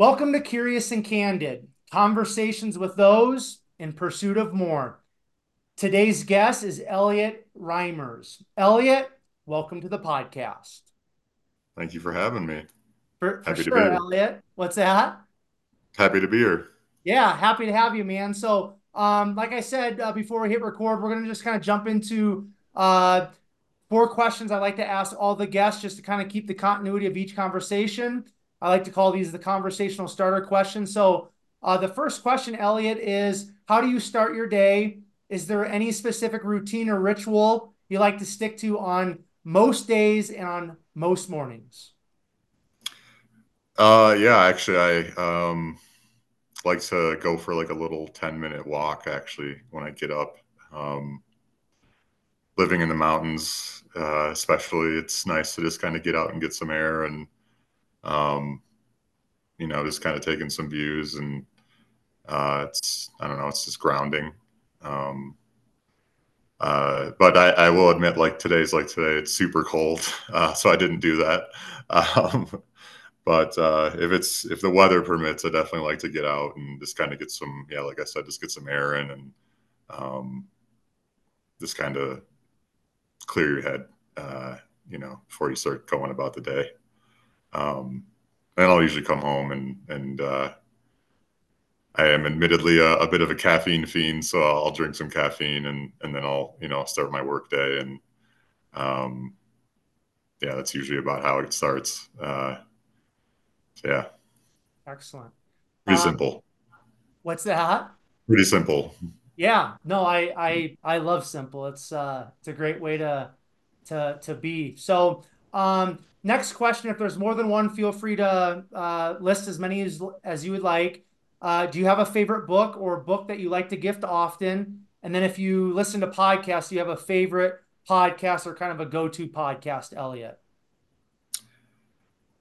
Welcome to Curious and Candid, conversations with those in pursuit of more. Today's guest is Elliot Reimers. Elliot, welcome to the podcast. Thank you for having me. For, for sure, Elliot. What's that? Happy to be here. Yeah, happy to have you, man. So, um, like I said uh, before we hit record, we're gonna just kind of jump into uh, four questions I like to ask all the guests just to kind of keep the continuity of each conversation. I like to call these the conversational starter questions. So, uh, the first question, Elliot, is how do you start your day? Is there any specific routine or ritual you like to stick to on most days and on most mornings? Uh, yeah, actually, I um, like to go for like a little 10 minute walk actually when I get up. Um, living in the mountains, uh, especially, it's nice to just kind of get out and get some air and, um, you know, just kind of taking some views and uh, it's, I don't know, it's just grounding. Um, uh, but I, I, will admit, like today's like today, it's super cold, uh, so I didn't do that. Um, but uh, if it's if the weather permits, I definitely like to get out and just kind of get some, yeah, like I said, just get some air in and um, just kind of clear your head, uh, you know, before you start going about the day. Um, and I'll usually come home and and uh, I am admittedly a, a, bit of a caffeine fiend, so I'll drink some caffeine and and then I'll you know start my work day and um, yeah, that's usually about how it starts. Uh, so yeah, excellent. Pretty um, simple. What's that? Pretty simple. Yeah, no, I I I love simple. It's uh it's a great way to to to be. So um next question, if there's more than one, feel free to uh, list as many as as you would like. Uh, do you have a favorite book or book that you like to gift often? And then if you listen to podcasts, do you have a favorite podcast or kind of a go-to podcast, Elliot?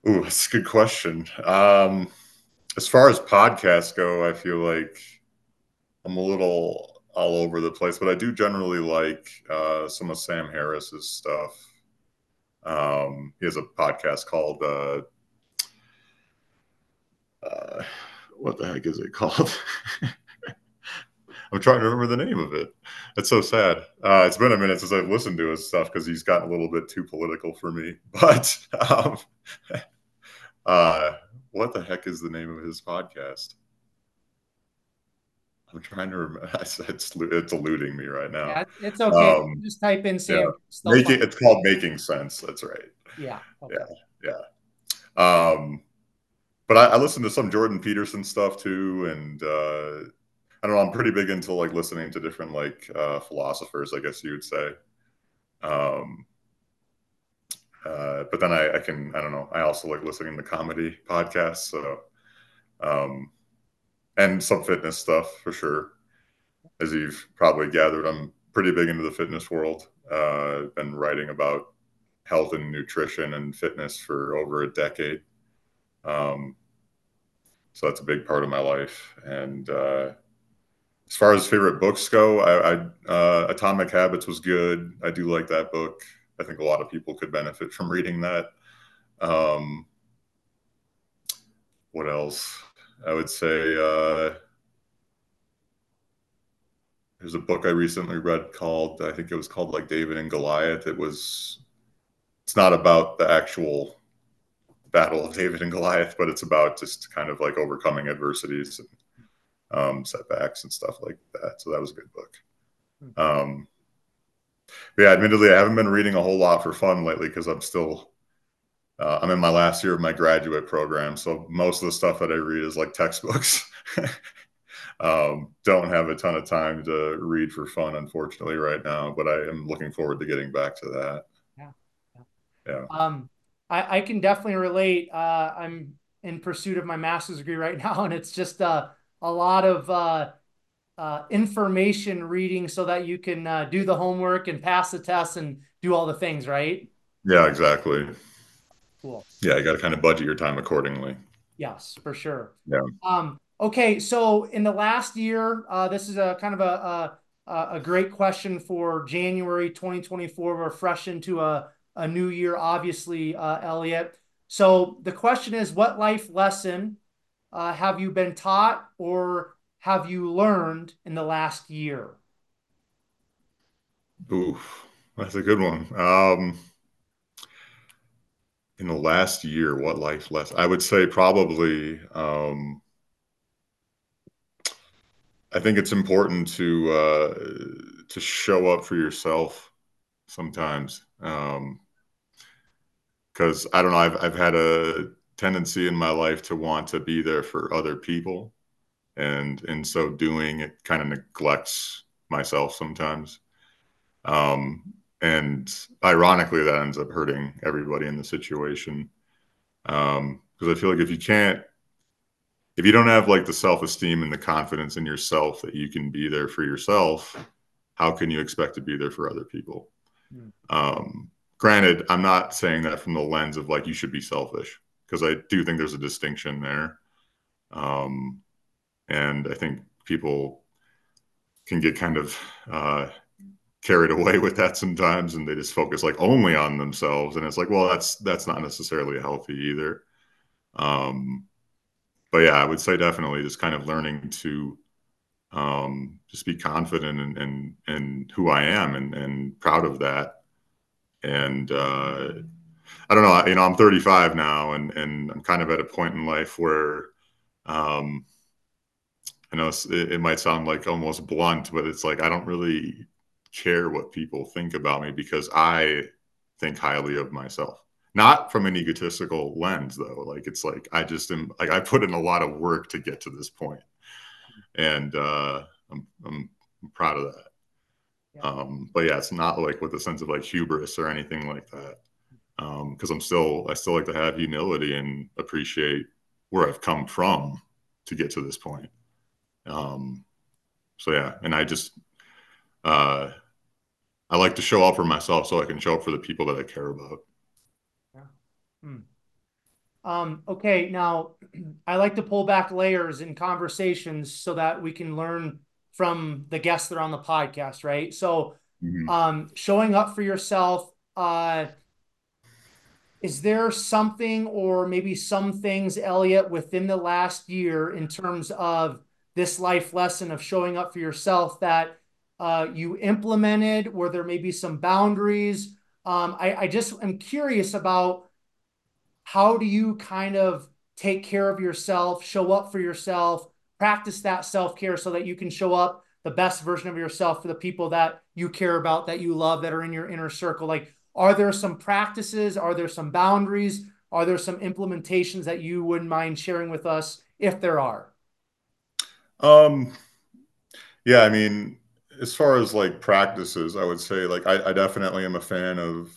Ooh, that's a good question. Um, as far as podcasts go, I feel like I'm a little all over the place, but I do generally like uh, some of Sam Harris's stuff. Um, he has a podcast called uh, uh, what the heck is it called? I'm trying to remember the name of it. It's so sad. Uh, it's been a minute since I've listened to his stuff because he's gotten a little bit too political for me. But um, uh, what the heck is the name of his podcast? I'm trying to remember. It's, it's, it's eluding me right now. Yeah, it's okay. Um, Just type in Sam. Yeah. Making, it's called Making Sense. That's right. Yeah. Okay. Yeah. Yeah. Um, but I, I listen to some Jordan Peterson stuff too, and uh, I don't know. I'm pretty big into like listening to different like uh, philosophers, I guess you would say. Um, uh, but then I, I, can I don't know. I also like listening to comedy podcasts, so um, and some fitness stuff for sure. As you've probably gathered, I'm pretty big into the fitness world. Uh, I've been writing about health and nutrition and fitness for over a decade. Um, so that's a big part of my life. And uh, as far as favorite books go, I, I uh, Atomic Habits was good. I do like that book. I think a lot of people could benefit from reading that. Um, what else? I would say uh, there's a book I recently read called I think it was called like David and Goliath. It was it's not about the actual battle of David and Goliath, but it's about just kind of like overcoming adversities and um, setbacks and stuff like that. So that was a good book. Hmm. Um, yeah, admittedly, I haven't been reading a whole lot for fun lately because I'm still uh, I'm in my last year of my graduate program, so most of the stuff that I read is like textbooks. um, don't have a ton of time to read for fun, unfortunately, right now. But I am looking forward to getting back to that. Yeah, yeah. yeah. Um, I, I can definitely relate. Uh, I'm in pursuit of my master's degree right now, and it's just uh, a lot of uh, uh, information reading so that you can uh, do the homework and pass the tests and do all the things, right? Yeah, exactly. Cool. Yeah, you got to kind of budget your time accordingly. Yes, for sure. Yeah. Um, okay, so in the last year, uh, this is a kind of a, a, a great question for January 2024. We're fresh into a a new year, obviously, uh, Elliot. So the question is, what life lesson uh, have you been taught or have you learned in the last year? Oof, that's a good one. Um, in the last year, what life lesson? I would say probably. Um, I think it's important to uh, to show up for yourself sometimes. Um, because I don't know, I've I've had a tendency in my life to want to be there for other people, and in so doing, it kind of neglects myself sometimes. Um, and ironically, that ends up hurting everybody in the situation. Um, because I feel like if you can't, if you don't have like the self esteem and the confidence in yourself that you can be there for yourself, how can you expect to be there for other people? Mm. Um, granted, I'm not saying that from the lens of like you should be selfish because I do think there's a distinction there. Um, and I think people can get kind of uh, carried away with that sometimes, and they just focus like only on themselves, and it's like, well, that's that's not necessarily healthy either. Um, but yeah, I would say definitely just kind of learning to um, just be confident and and and who I am and and proud of that and uh, I don't know. You know, I'm 35 now, and and I'm kind of at a point in life where, um, I know it, it might sound like almost blunt, but it's like I don't really care what people think about me because I think highly of myself. Not from an egotistical lens, though. Like it's like I just am like I put in a lot of work to get to this point, and uh, I'm I'm proud of that. Um, but yeah, it's not like with a sense of like hubris or anything like that. Um because um, I'm still, I still like to have humility and appreciate where I've come from to get to this point. Um, so yeah, and I just, uh, I like to show up for myself so I can show up for the people that I care about. Yeah. Hmm. Um, okay, now I like to pull back layers in conversations so that we can learn from the guests that are on the podcast, right? So, mm-hmm. um, showing up for yourself. Uh, is there something, or maybe some things, Elliot, within the last year, in terms of this life lesson of showing up for yourself that uh, you implemented? Where there may be some boundaries? Um, I, I just am curious about how do you kind of take care of yourself, show up for yourself, practice that self care so that you can show up the best version of yourself for the people that you care about, that you love, that are in your inner circle. Like, are there some practices? Are there some boundaries? Are there some implementations that you wouldn't mind sharing with us if there are? Um, yeah, I mean, as far as like practices, I would say like I, I definitely am a fan of,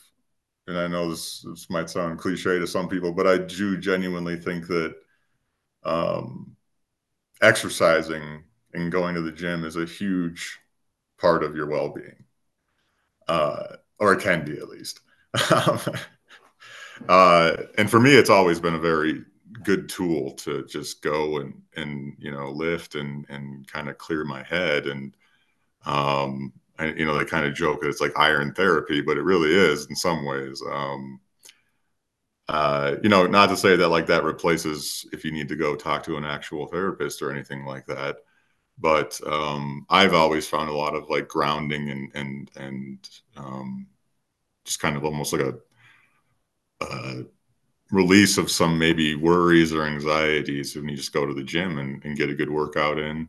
and I know this, this might sound cliche to some people, but I do genuinely think that um, exercising and going to the gym is a huge part of your well-being. Uh, or it can be at least. Uh, and for me it's always been a very good tool to just go and and you know lift and and kind of clear my head and um I, you know they kind of joke that it's like iron therapy but it really is in some ways um uh, you know, not to say that like that replaces if you need to go talk to an actual therapist or anything like that. But um, I've always found a lot of like grounding and and and um, just kind of almost like a, a release of some maybe worries or anxieties when you just go to the gym and, and get a good workout in.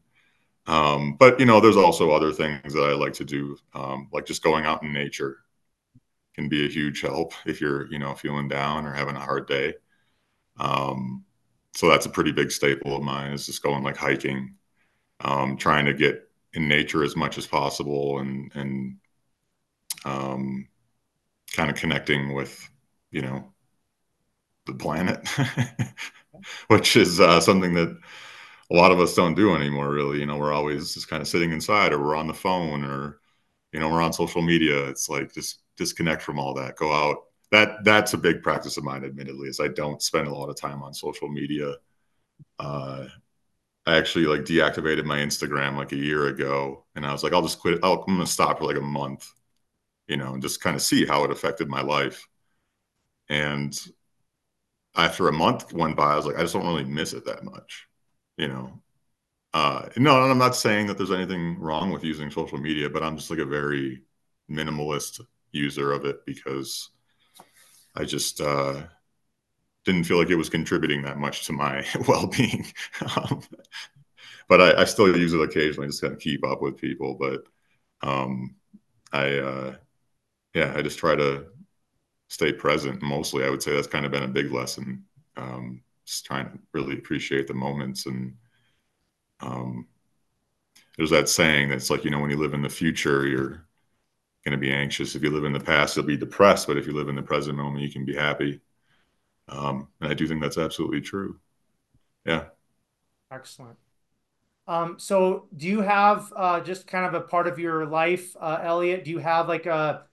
Um, but you know, there's also other things that I like to do, um, like just going out in nature can be a huge help if you're you know feeling down or having a hard day. Um, so that's a pretty big staple of mine is just going like hiking um, trying to get in nature as much as possible and and um, kind of connecting with you know the planet which is uh, something that a lot of us don't do anymore really you know we're always just kind of sitting inside or we're on the phone or you know we're on social media it's like just disconnect from all that. Go out. That that's a big practice of mine, admittedly, is I don't spend a lot of time on social media. Uh, I actually like deactivated my Instagram like a year ago, and I was like, I'll just quit. I'll, I'm gonna stop for like a month, you know, and just kind of see how it affected my life. And after a month went by, I was like, I just don't really miss it that much. You know, uh, no, I'm not saying that there's anything wrong with using social media, but I'm just like a very minimalist user of it because I just uh, didn't feel like it was contributing that much to my well-being. um, but I, I, still use it occasionally just kind of keep up with people. But um, I, uh, yeah, I just try to stay present. Mostly, I would say that's kind of been a big lesson. Um, just trying to really appreciate the moments. And um, there's that saying that's like you know when you live in the future you're going to be anxious. If you live in the past you'll be depressed. But if you live in the present moment you can be happy. Um, and i do think that's absolutely true. Yeah. Excellent. Um, so do you have uh, just kind of a part of your life uh, elliot do you have like a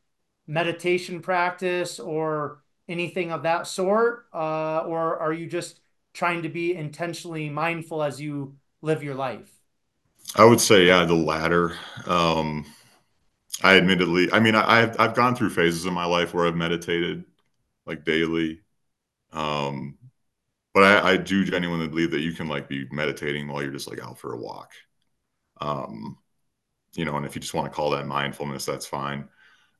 meditation practice or anything of that sort uh, or are you just trying to be intentionally mindful as you live your life? I would say, yeah, the latter. Um, I admittedly, I mean, I, have I've gone through phases in my life where I've meditated like daily. Um, but I, I do genuinely believe that you can like be meditating while you're just like out for a walk. Um, you know, and if you just want to call that mindfulness, that's fine.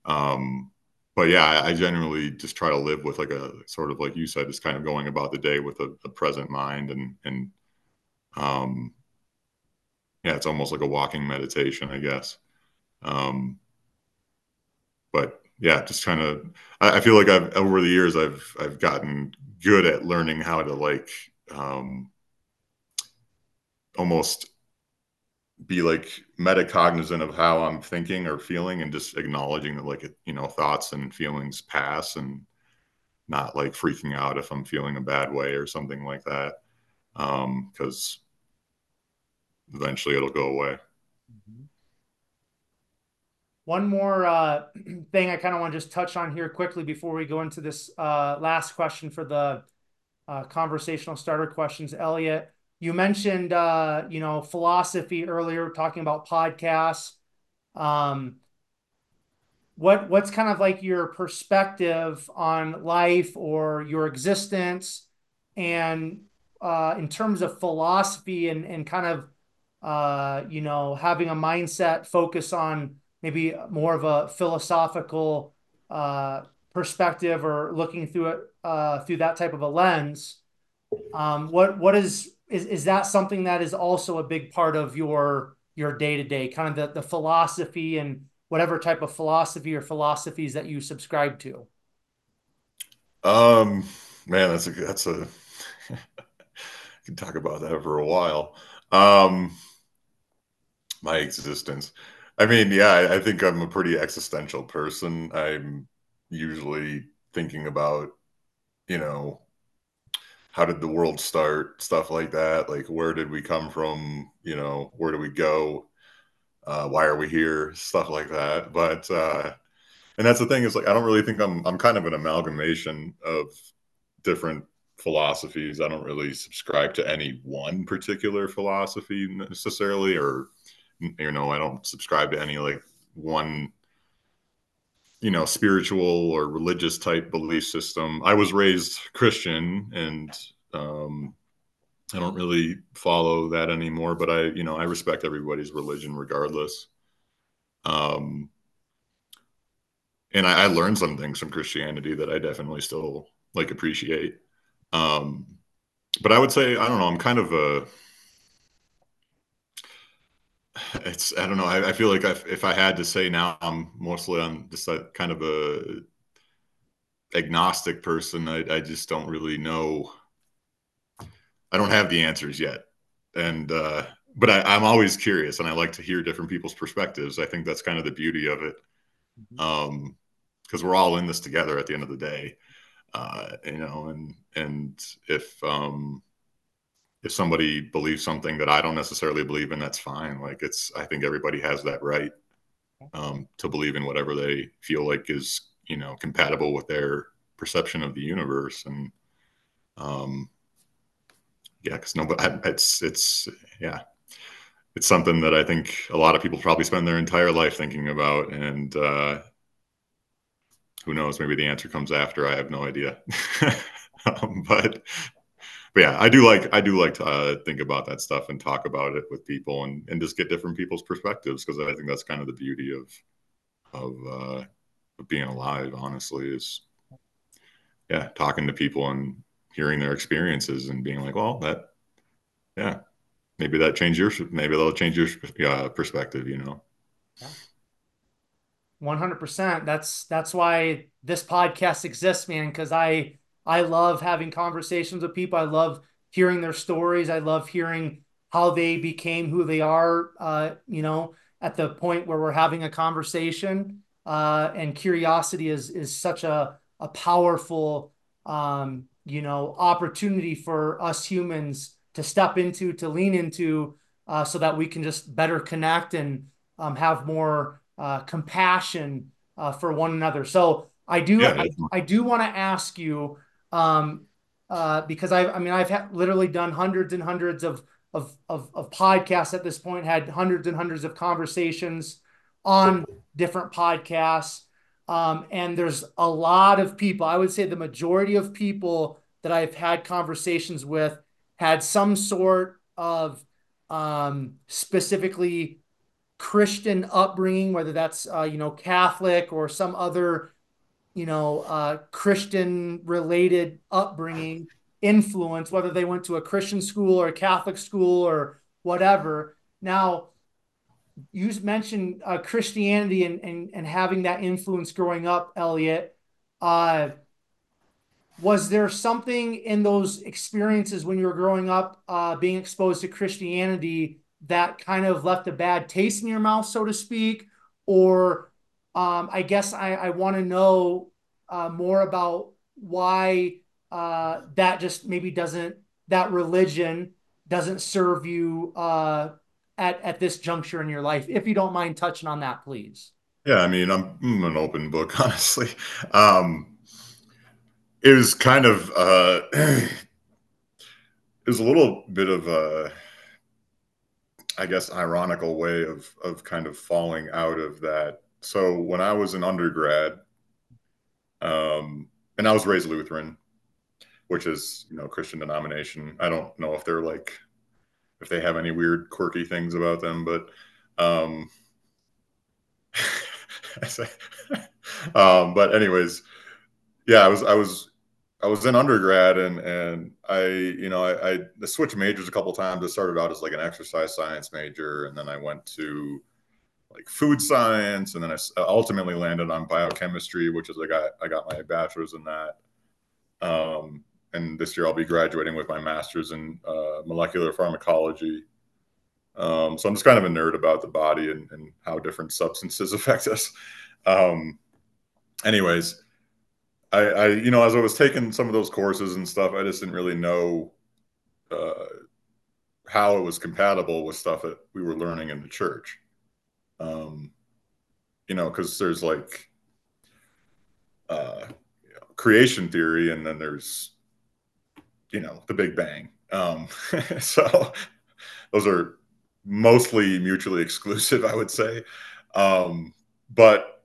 Um, but yeah, I, genuinely just try to live with like a sort of like you said, just kind of going about the day with a, a present mind and and um, yeah, it's almost like a walking meditation, I guess. Um, but yeah, just kind of, I, I, feel like I've over the years I've I've gotten good at learning how to like um, almost be like metacognizant of how I'm thinking or feeling, and just acknowledging that like you know thoughts and feelings pass, and not like freaking out if I'm feeling a bad way or something like that. Because um, eventually it'll go away. Mm-hmm. One more uh, thing I kind of want to just touch on here quickly before we go into this uh, last question for the uh, conversational starter questions. Elliot, you mentioned uh, you know philosophy earlier, talking about podcasts. Um, what what's kind of like your perspective on life or your existence, and uh, in terms of philosophy and and kind of uh, you know, having a mindset focus on maybe more of a philosophical uh, perspective or looking through it uh, through that type of a lens. Um, what what is is is that something that is also a big part of your your day to day, kind of the the philosophy and whatever type of philosophy or philosophies that you subscribe to? Um, man, that's a that's a. I can talk about that for a while. Um, my existence. I mean, yeah, I, think I'm a pretty existential person. I'm usually thinking about, you know, how did the world start, stuff like that. Like, where did we come from? You know, where do we go? Uh, why are we here? Stuff like that. But uh, and that's the thing is like I don't really think I'm I'm kind of an amalgamation of different philosophies. I don't really subscribe to any one particular philosophy necessarily, or you know, I don't subscribe to any like one, you know, spiritual or religious type belief system. I was raised Christian and um, I don't really follow that anymore, but I, you know, I respect everybody's religion regardless. Um, and I, I learned some things from Christianity that I definitely still like appreciate. Um, but I would say, I don't know, I'm kind of a, it's I don't know. I, I feel like if, if I had to say now, I'm mostly on just kind of a agnostic person. I, I just don't really know. I don't have the answers yet, and uh, but I, I'm always curious, and I like to hear different people's perspectives. I think that's kind of the beauty of it, mm-hmm. um, because we're all in this together at the end of the day, uh, you know. And and if um, if somebody believes something that I don't necessarily believe in, that's fine. Like it's, I think everybody has that right um, to believe in whatever they feel like is, you know, compatible with their perception of the universe. And um, yeah, because nobody, it's, it's, yeah, it's something that I think a lot of people probably spend their entire life thinking about. And uh, who knows, maybe the answer comes after. I have no idea. um, but but yeah, I do like I do like to uh, think about that stuff and talk about it with people and and just get different people's perspectives because I think that's kind of the beauty of of, uh, of being alive. Honestly, is yeah, talking to people and hearing their experiences and being like, well, that yeah, maybe that change your maybe that'll change your uh, perspective. You know. Yeah. 100% that's that's why this podcast exists man because i I love having conversations with people. I love hearing their stories. I love hearing how they became who they are, uh, you know, at the point where we're having a conversation. Uh, and curiosity is is such a, a powerful, um, you know, opportunity for us humans to step into, to lean into, uh, so that we can just better connect and um, have more uh, compassion uh, for one another. So I do, yeah, I, I do want to ask you, um, uh, because I, I mean, I've had, literally done hundreds and hundreds of, of, of, of podcasts at this point, had hundreds and hundreds of conversations on different podcasts. Um, and there's a lot of people, I would say the majority of people that I've had conversations with had some sort of um, specifically Christian upbringing, whether that's, uh, you know, Catholic or some other you know, uh, Christian related upbringing influence, whether they went to a Christian school or a Catholic school or whatever. Now, you mentioned uh, Christianity and, and, and having that influence growing up, Elliot. Uh, was there something in those experiences when you were growing up, uh, being exposed to Christianity, that kind of left a bad taste in your mouth, so to speak? Or um, I guess I, I want to know uh, more about why uh, that just maybe doesn't that religion doesn't serve you uh, at at this juncture in your life. If you don't mind touching on that, please. Yeah, I mean, I'm, I'm an open book, honestly. Um, it was kind of uh, it was a little bit of a I guess ironical way of of kind of falling out of that so when I was an undergrad, um, and I was raised Lutheran, which is you know Christian denomination. I don't know if they're like if they have any weird quirky things about them, but um, um, but anyways, yeah, I was I was I was in undergrad and and I you know I, I switched majors a couple times. I started out as like an exercise science major, and then I went to like food science, and then I ultimately landed on biochemistry, which is I got I got my bachelor's in that. Um, and this year I'll be graduating with my master's in uh, molecular pharmacology. Um, so I'm just kind of a nerd about the body and, and how different substances affect us. Um, anyways, I, I, you know, as I was taking some of those courses and stuff, I just didn't really know uh, how it was compatible with stuff that we were learning in the church um, you know, because there's like uh, you know, creation theory, and then there's you know the Big Bang. Um, so those are mostly mutually exclusive, I would say. Um, but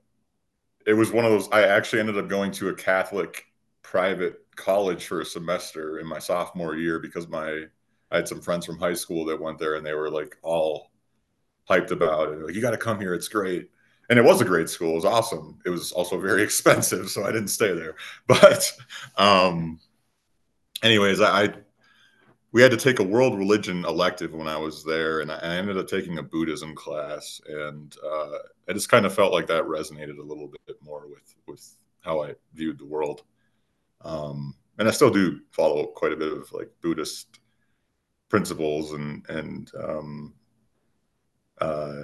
it was one of those. I actually ended up going to a Catholic private college for a semester in my sophomore year because my I had some friends from high school that went there, and they were like all hyped about it. Like, you got to come here. It's great. And it was a great school. It was awesome. It was also very expensive, so I didn't stay there. But, um, anyways, I, I we had to take a world religion elective when I was there, and I ended up taking a Buddhism class, and uh, I just kind of felt like that resonated a little bit more with with how I viewed the world. Um, and I still do follow quite a bit of like Buddhist principles and and um, uh,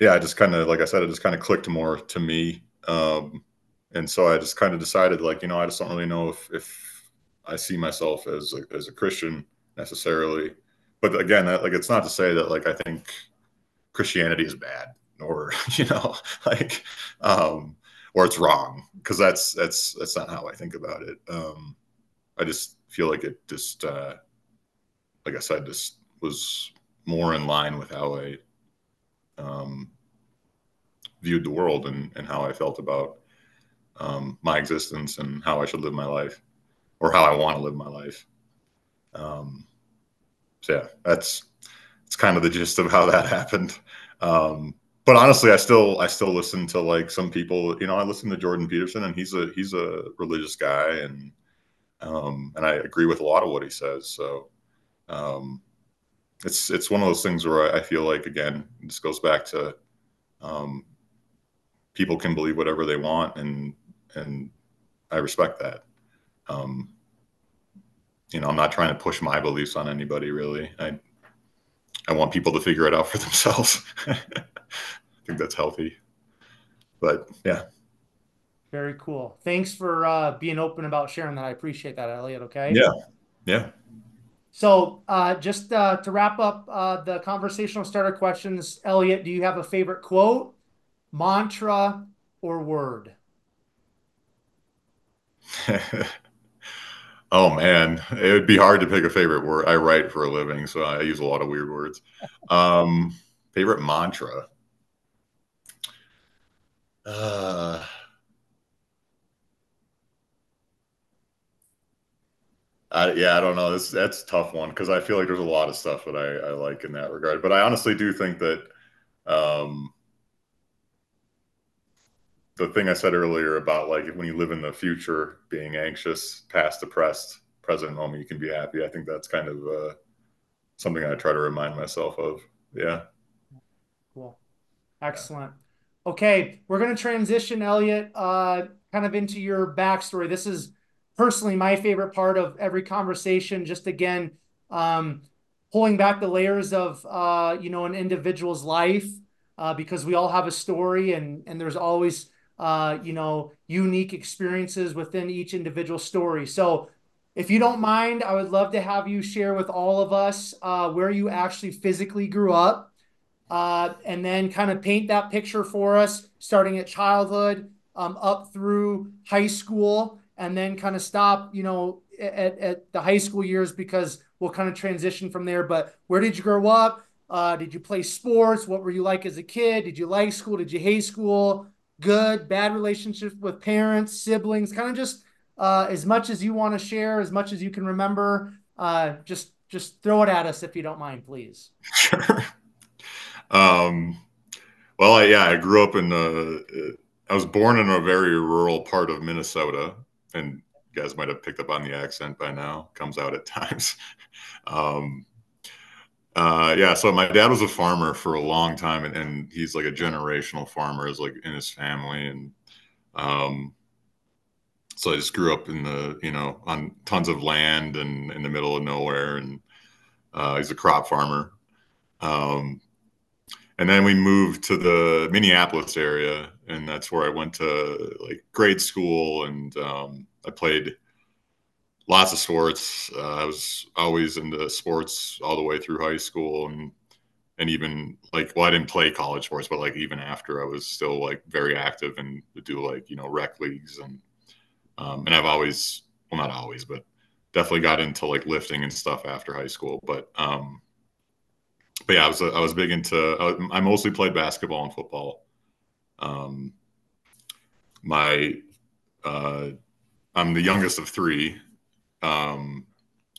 yeah, I just kind of, like I said, it just kind of clicked more to me. Um, and so I just kind of decided, like, you know, I just don't really know if, if I see myself as a, as a Christian necessarily. But again, that, like, it's not to say that, like, I think Christianity is bad or, you know, like, um, or it's wrong because that's, that's, that's not how I think about it. Um, I just feel like it just, uh, like I said, just was more in line with how I um, viewed the world and, and how I felt about um, my existence and how I should live my life or how I want to live my life. Um, so yeah, that's it's kind of the gist of how that happened. Um, but honestly, I still I still listen to like some people. You know, I listen to Jordan Peterson, and he's a he's a religious guy, and um, and I agree with a lot of what he says. So um, it's it's one of those things where I, I feel like again, this goes back to um, people can believe whatever they want, and and I respect that. Um, you know, I'm not trying to push my beliefs on anybody really. I I want people to figure it out for themselves. I think that's healthy. But yeah. Very cool. Thanks for uh, being open about sharing that. I appreciate that, Elliot. Okay. Yeah. Yeah. So, uh, just uh, to wrap up uh, the conversational starter questions, Elliot, do you have a favorite quote, mantra, or word? oh man, it would be hard to pick a favorite word. I write for a living, so I use a lot of weird words. Um, favorite mantra. Uh, I, yeah, I don't know. This that's a tough one because I feel like there's a lot of stuff that I, I like in that regard. But I honestly do think that um, the thing I said earlier about like when you live in the future, being anxious, past depressed, present moment, you can be happy. I think that's kind of uh, something I try to remind myself of. Yeah. Cool. Excellent. Okay, we're going to transition, Elliot, uh, kind of into your backstory. This is personally my favorite part of every conversation. Just again, um, pulling back the layers of uh, you know an individual's life uh, because we all have a story and and there's always uh, you know, unique experiences within each individual story. So, if you don't mind, I would love to have you share with all of us uh, where you actually physically grew up, uh, and then kind of paint that picture for us, starting at childhood um, up through high school, and then kind of stop, you know, at, at the high school years because we'll kind of transition from there. But where did you grow up? Uh, did you play sports? What were you like as a kid? Did you like school? Did you hate school? good, bad relationships with parents, siblings, kind of just uh, as much as you want to share, as much as you can remember. Uh, just just throw it at us if you don't mind, please. Sure. Um, well, I, yeah, I grew up in. Uh, I was born in a very rural part of Minnesota, and you guys might have picked up on the accent by now. Comes out at times. um, uh, yeah, so my dad was a farmer for a long time, and, and he's like a generational farmer, is like in his family, and um, so I just grew up in the you know on tons of land and in the middle of nowhere, and uh, he's a crop farmer. Um, and then we moved to the Minneapolis area, and that's where I went to like grade school, and um, I played lots of sports. Uh, I was always into sports all the way through high school and and even like well, I didn't play college sports, but like even after I was still like very active and would do like you know rec leagues and um, and I've always well not always but definitely got into like lifting and stuff after high school. But um, but yeah, I was I was big into I, mostly played basketball and football. Um, my uh, I'm the youngest of three, um,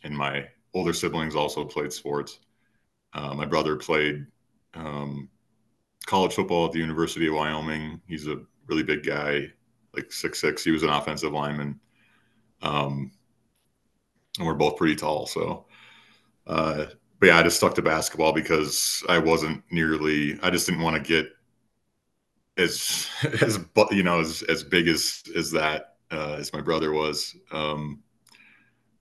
and my older siblings also played sports. Uh, my brother played um, college football at the University of Wyoming. He's a really big guy, like six six. He was an offensive lineman, um, and we're both pretty tall. So, uh, but yeah, I just stuck to basketball because I wasn't nearly. I just didn't want to get as as you know as as big as as that uh, as my brother was. Um,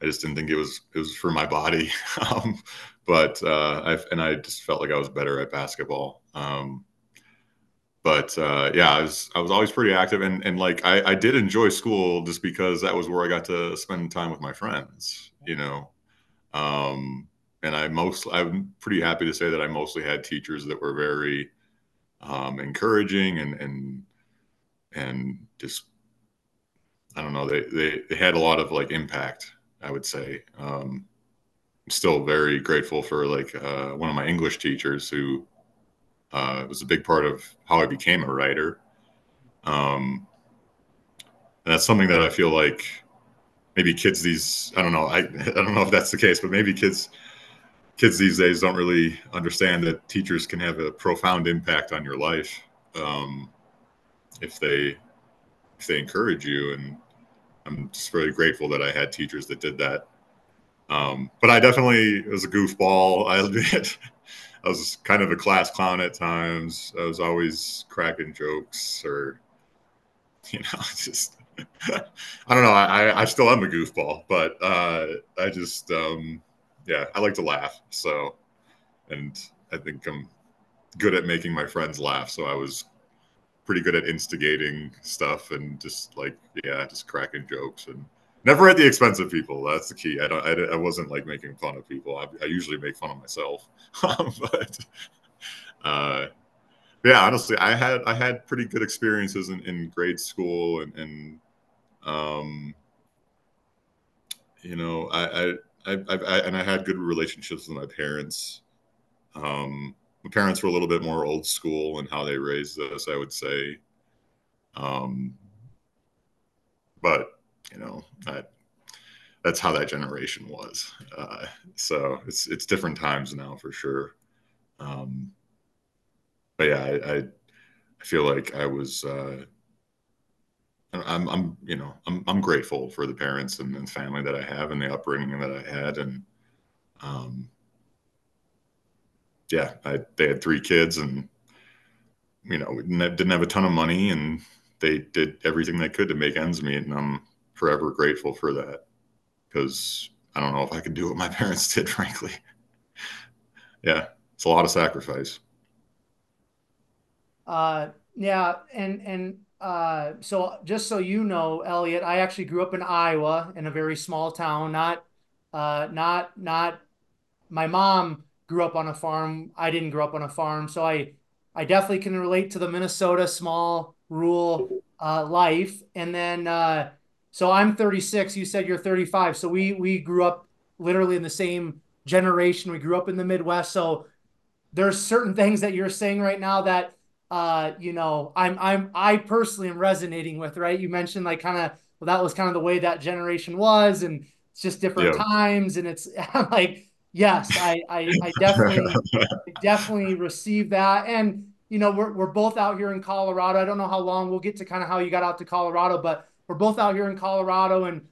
I just didn't think it was it was for my body. um, but uh, I and I just felt like I was better at basketball. Um, but uh, yeah, I was I was always pretty active and and like I, I did enjoy school just because that was where I got to spend time with my friends. You know, um, and I most I'm pretty happy to say that I mostly had teachers that were very um, encouraging and and and just I don't know they, they they had a lot of like impact I would say. Um, I'm still very grateful for like uh, one of my English teachers who uh, was a big part of how I became a writer. Um, and that's something that I feel like maybe kids these I don't know I I don't know if that's the case, but maybe kids kids these days don't really understand that teachers can have a profound impact on your life um, if they if they encourage you. And i'm just really grateful that i had teachers that did that. Um, but i definitely was a goofball. I admit i was kind of a class clown at times. I was always cracking jokes or you know just i don't know. I, I still am a goofball but uh, i just um, yeah i like to laugh so and i think i'm good at making my friends laugh so i was pretty good at instigating stuff and just like yeah, just cracking jokes and never at the expense of people. That's the key. I don't. I, I wasn't like making fun of people. I, I usually make fun of myself, but uh, yeah, honestly, I had I had pretty good experiences in, in grade school and, and um, you know, I, I I, I, and I had good relationships with my parents. Um, my parents were a little bit more old school in how they raised us, I would say. Um, but you know, that that's how that generation was. Uh, so it's it's different times now for sure. Um, but yeah, I, I feel like I was. Uh, I'm, I'm, you know, I'm, I'm grateful for the parents and, and family that I have and the upbringing that I had, and um, yeah, I, they had three kids and, you know, didn't have a ton of money and they did everything they could to make ends meet. And I'm forever grateful for that because I don't know if I could do what my parents did, frankly. yeah, it's a lot of sacrifice. Uh, yeah. And, and, uh, so just so you know, Elliot, I actually grew up in Iowa in a very small town, not, uh, not, not my mom grew up on a farm. I didn't grow up on a farm, so I I definitely can relate to the Minnesota small rural uh, life. And then uh, so I'm 36. You said you're 35. So we we grew up literally in the same generation. We grew up in the Midwest. So there's certain things that you're saying right now that uh you know I'm I'm I personally am resonating with. Right? You mentioned like kind of well that was kind of the way that generation was, and it's just different yeah. times, and it's like yes, I, I, I definitely, definitely received that. And, you know, we're, we're both out here in Colorado. I don't know how long we'll get to kind of how you got out to Colorado, but we're both out here in Colorado and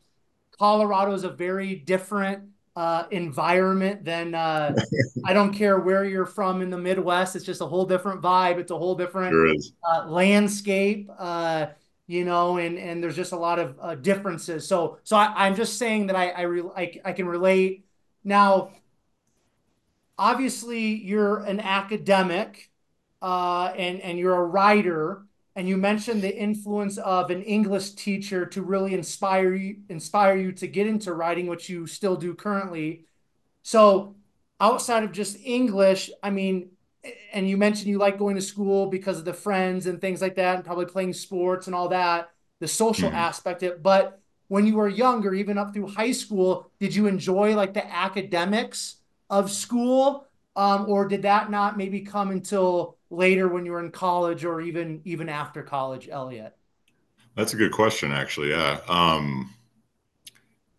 Colorado is a very different uh, environment than uh, I don't care where you're from in the Midwest. It's just a whole different vibe. It's a whole different sure uh, landscape, uh, you know, and and there's just a lot of uh, differences. So so I, am just saying that I I, re- I I can relate. Now obviously you're an academic uh, and and you're a writer and you mentioned the influence of an English teacher to really inspire you inspire you to get into writing which you still do currently. So outside of just English I mean and you mentioned you like going to school because of the friends and things like that and probably playing sports and all that the social mm-hmm. aspect of it. But when you were younger even up through high school did you enjoy like the academics of school, um, or did that not maybe come until later when you were in college or even even after college, Elliot? That's a good question, actually. Yeah. Um,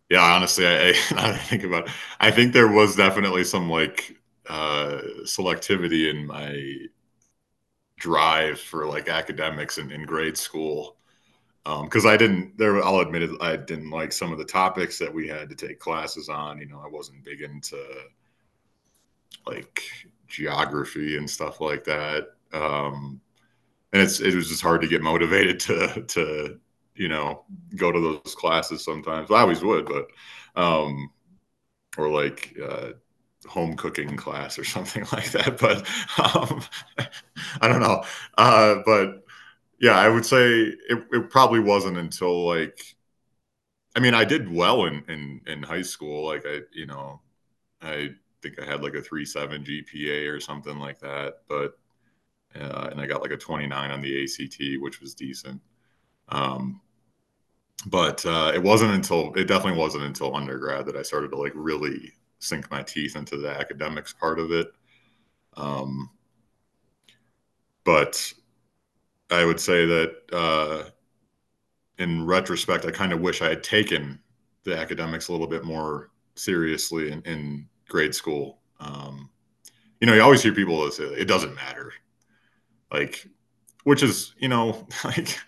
yeah, honestly, I, I, think about. It, I think there was definitely some like uh, selectivity in my drive for like academics in, in grade school because um, I didn't. There, I'll admit it. I didn't like some of the topics that we had to take classes on. You know, I wasn't big into like geography and stuff like that. Um, and it's it was just hard to get motivated to to you know go to those classes sometimes. I always would, but um, or like uh, home cooking class or something like that. But um, I don't know. Uh, but yeah, I would say it, it probably wasn't until like I mean, I did well in, in, in high school. Like I, you know, I think I had like a 3.7 GPA or something like that. But uh, and I got like a 29 on the ACT, which was decent. Um, but uh, it wasn't until it definitely wasn't until undergrad that I started to like really sink my teeth into the academics part of it. Um, but I would say that uh, in retrospect, I kind of wish I had taken the academics a little bit more seriously in, in grade school. Um, you know, you always hear people say it doesn't matter, like, which is you know, like,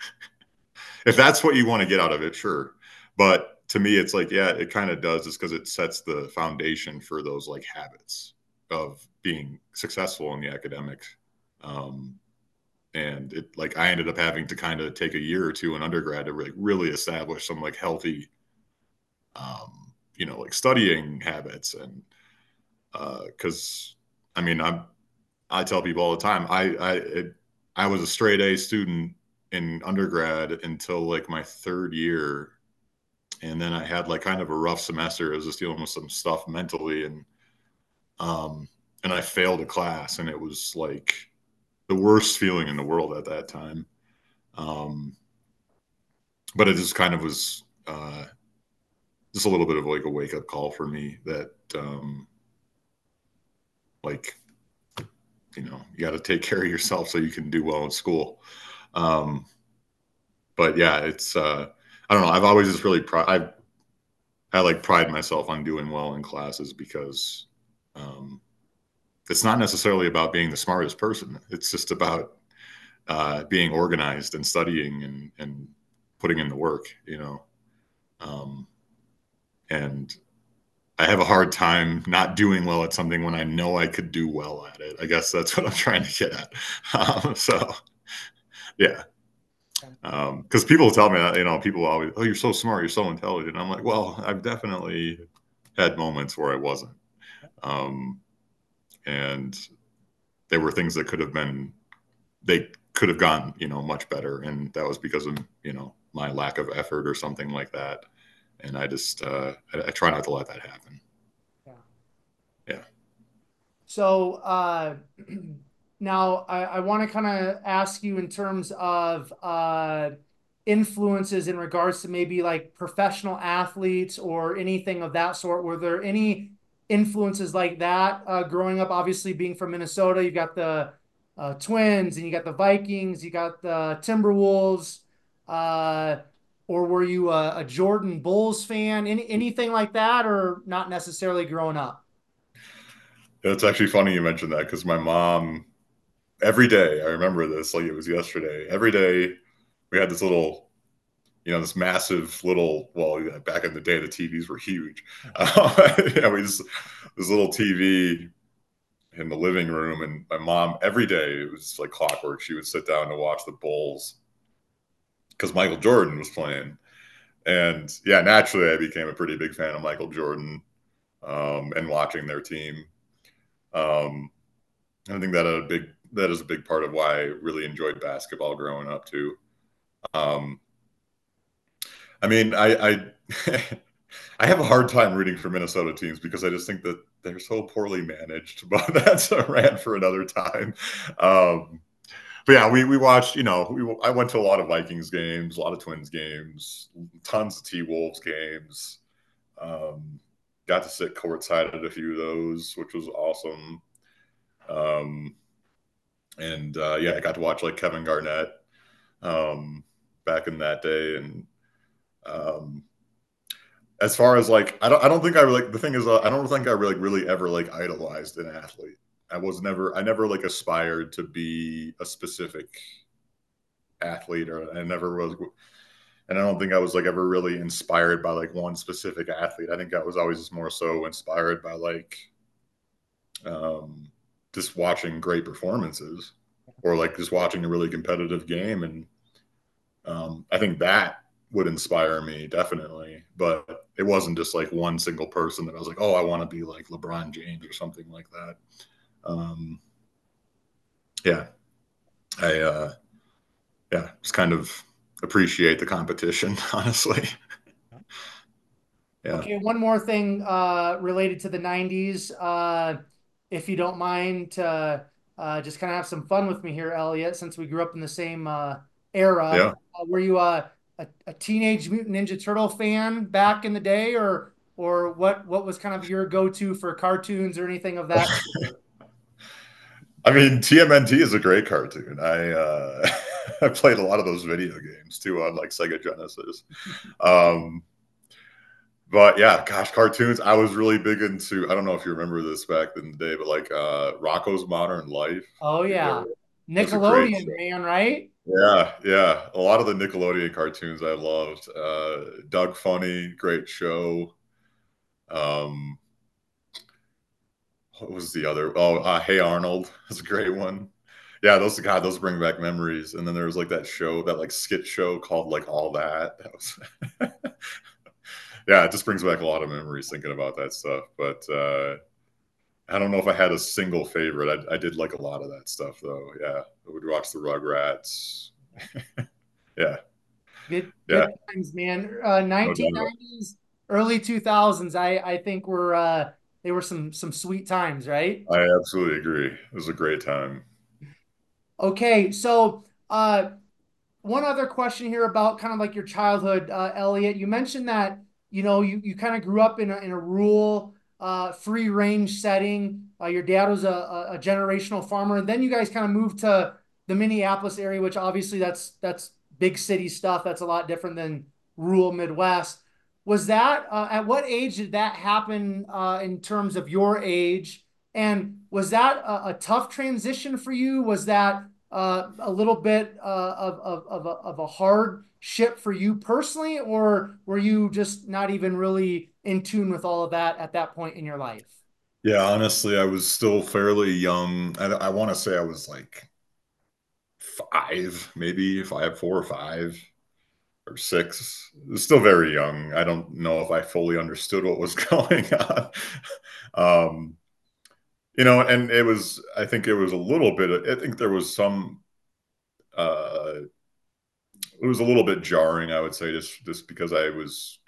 if that's what you want to get out of it, sure. But to me, it's like, yeah, it kind of does, is because it sets the foundation for those like habits of being successful in the academics. Um, and it like I ended up having to kind of take a year or two in undergrad to really really establish some like healthy, um, you know, like studying habits and because uh, I mean I'm I tell people all the time I I it, I was a straight A student in undergrad until like my third year and then I had like kind of a rough semester. I was just dealing with some stuff mentally, and um, and I failed a class, and it was like the worst feeling in the world at that time. Um, but it just kind of was uh, just a little bit of like a wake up call for me that um, like you know you got to take care of yourself so you can do well in school. Um, but yeah, it's uh, I don't know. I've always just really pri- I I like pride myself on doing well in classes because um, it's not necessarily about being the smartest person. It's just about uh, being organized and studying and and putting in the work. You know, um, and I have a hard time not doing well at something when I know I could do well at it. I guess that's what I'm trying to get at. Um, so, yeah, because um, people tell me that you know people always oh you're so smart you're so intelligent. I'm like well i've definitely had moments where i wasn't. Um, and there were things that could have been they could have gone you know much better. And that was because of you know my lack of effort or something like that and i just uh, I, I try not to let that happen yeah yeah so uh Now, I, I want to kind of ask you in terms of uh, influences in regards to maybe like professional athletes or anything of that sort. Were there any influences like that uh, growing up? Obviously, being from Minnesota, you got the uh, Twins and you got the Vikings, you got the Timberwolves. Uh, or were you a, a Jordan Bulls fan? Any, anything like that, or not necessarily growing up? It's actually funny you mentioned that because my mom every day, I remember this like it was yesterday. Every day we had this little, you know, this massive little. Well, back in the day, the TVs were huge. Uh, yeah, we just this little TV in the living room, and my mom every day it was like clockwork. She would sit down to watch the Bulls because Michael Jordan was playing, and yeah, naturally I became a pretty big fan of Michael Jordan um, and watching their team. Um, I think that a big that is a big part of why I really enjoyed basketball growing up too. Um, I mean, I I, I have a hard time rooting for Minnesota teams because I just think that they're so poorly managed. But that's a rant for another time. Um, but yeah, we we watched. You know, we I went to a lot of Vikings games, a lot of Twins games, tons of T Wolves games. Um, got to sit courtside at a few of those, which was awesome. Um, and uh, yeah, I got to watch like Kevin Garnett um, back in that day, and um, as far as like, I don't, I don't think I like the thing is, uh, I don't think I really, really ever like idolized an athlete. I was never, I never like aspired to be a specific athlete, or I never was, and I don't think I was like ever really inspired by like one specific athlete. I think I was always just more so inspired by like, um, just watching great performances or like just watching a really competitive game. And um, I think that would inspire me definitely. But it wasn't just like one single person that I was like, oh, I want to be like LeBron James or something like that. Um, yeah, I uh, yeah, just kind of appreciate the competition, honestly. yeah. Okay, one more thing uh, related to the '90s. Uh, if you don't mind to uh, just kind of have some fun with me here, Elliot, since we grew up in the same uh, era. Yeah. Uh, were you a, a, a, Teenage Mutant Ninja Turtle fan back in the day, or or what what was kind of your go to for cartoons or anything of that? I mean, TMNT is a great cartoon. I uh, I played a lot of those video games too on like Sega Genesis. Um, but yeah, gosh, cartoons. I was really big into. I don't know if you remember this back in the day, but like uh Rocko's Modern Life. Oh yeah, Nickelodeon man, right? Yeah, yeah. A lot of the Nickelodeon cartoons I loved. Uh, Doug Funnie, great show. Um, what was the other? Oh, uh, Hey Arnold that's a great one. Yeah, those God, those bring back memories. And then there was like that show, that like skit show called like All That. That was yeah, it just brings back a lot of memories thinking about that stuff. But uh, I don't know if I had a single favorite. I, I did like a lot of that stuff though. Yeah, I would watch the Rugrats. yeah. Good, yeah. good times, man. Uh, 1990s, early 2000s. I I think were uh, they were some some sweet times, right? I absolutely agree. It was a great time. Okay, so uh, one other question here about kind of like your childhood, uh, Elliot. You mentioned that you know, you, you kind of grew up in a, in a rural, uh, free range setting. Uh, your dad was a, a generational farmer, and then you guys kind of moved to the Minneapolis area, which obviously that's that's big city stuff. That's a lot different than rural Midwest. Was that uh, at what age did that happen uh, in terms of your age? And was that a, a tough transition for you? Was that uh, a little bit uh, of, of, of, a, of a hard ship for you personally, or were you just not even really in tune with all of that at that point in your life? Yeah, honestly, I was still fairly young. I, I want to say I was like five, maybe five, four or five or six. Still very young. I don't know if I fully understood what was going on. um, you know, and it was, I think it was a little bit, I think there was some, uh, it was a little bit jarring, I would say, just just because I was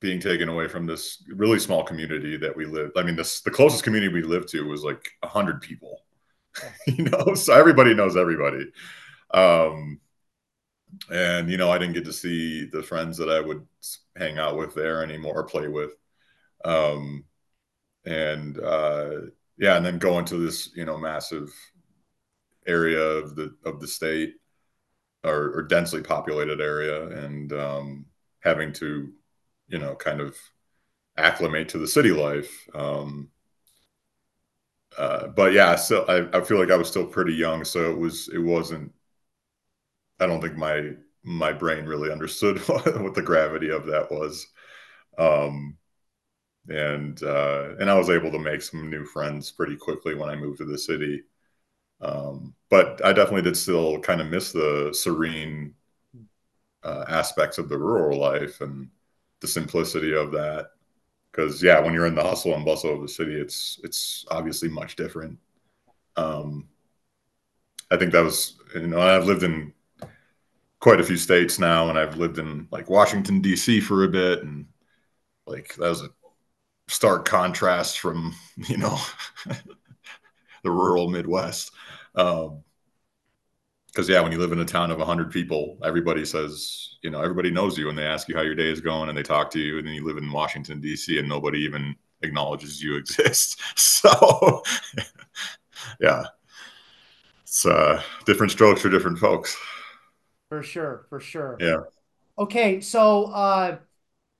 being taken away from this really small community that we lived. I mean, this the closest community we lived to was like hundred people, you know, so everybody knows everybody. Um, and you know, I didn't get to see the friends that I would hang out with there anymore, play with. Um, and uh, yeah, and then go into this, you know, massive area of the of the state or, or densely populated area and um, having to, you know, kind of acclimate to the city life. Um, uh, but yeah, so I, I feel like I was still pretty young, so it was it wasn't. I don't think my my brain really understood what, the gravity of that was, um, and uh, and I was able to make some new friends pretty quickly when I moved to the city. Um, but I definitely did still kind of miss the serene uh, aspects of the rural life and the simplicity of that. Because yeah, when you're in the hustle and bustle of the city, it's it's obviously much different. Um, I think that was you know I've lived in quite a few states now, and I've lived in like Washington D.C. for a bit, and like that was a stark contrast from you know the rural Midwest. Um, because yeah, when you live in a town of 100 people, everybody says, you know, everybody knows you and they ask you how your day is going and they talk to you. And then you live in Washington, D.C., and nobody even acknowledges you exist. So, yeah, it's uh, different strokes for different folks. For sure, for sure. Yeah. Okay, so uh,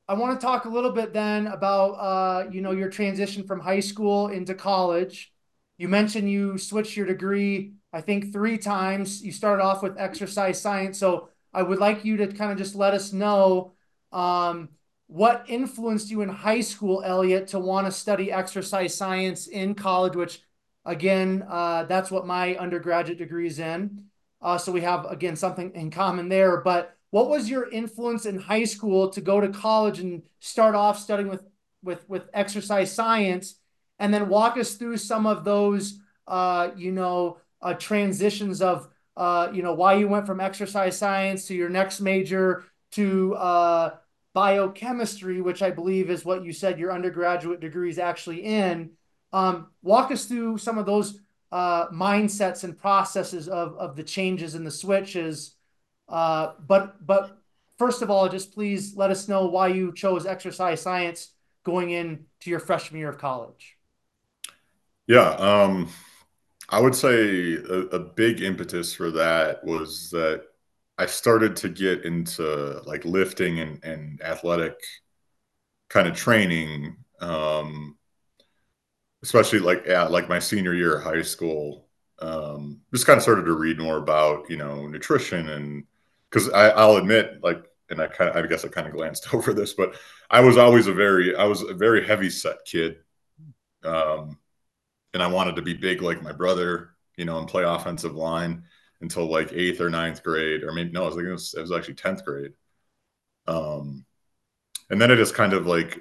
I want to talk a little bit then about uh, you know your transition from high school into college. You mentioned you switched your degree, I think, three times. You started off with exercise science. So I would like you to kind of just let us know um, what influenced you in high school, Elliot, to want to study exercise science in college, which, again, uh, that's what my undergraduate degree is in. Uh, so we have, again, something in common there. But what was your influence in high school to go to college and start off studying with, with, with exercise science? and then walk us through some of those, uh, you know, uh, transitions of, uh, you know, why you went from exercise science to your next major to uh, biochemistry, which I believe is what you said your undergraduate degree is actually in. Um, walk us through some of those uh, mindsets and processes of of the changes and the switches. Uh, but but first of all, just please let us know why you chose exercise science going into your freshman year of college. Yeah, um, I would say a, a big impetus for that was that I started to get into like lifting and, and athletic kind of training, um, especially like yeah, like my senior year of high school. Um, just kind of started to read more about you know nutrition and because I'll admit like and I kind of I guess I kind of glanced over this, but I was always a very I was a very heavy set kid. Um, and I wanted to be big like my brother, you know, and play offensive line until like eighth or ninth grade, or maybe no, I was like it was, it was actually tenth grade. Um, and then it just kind of like,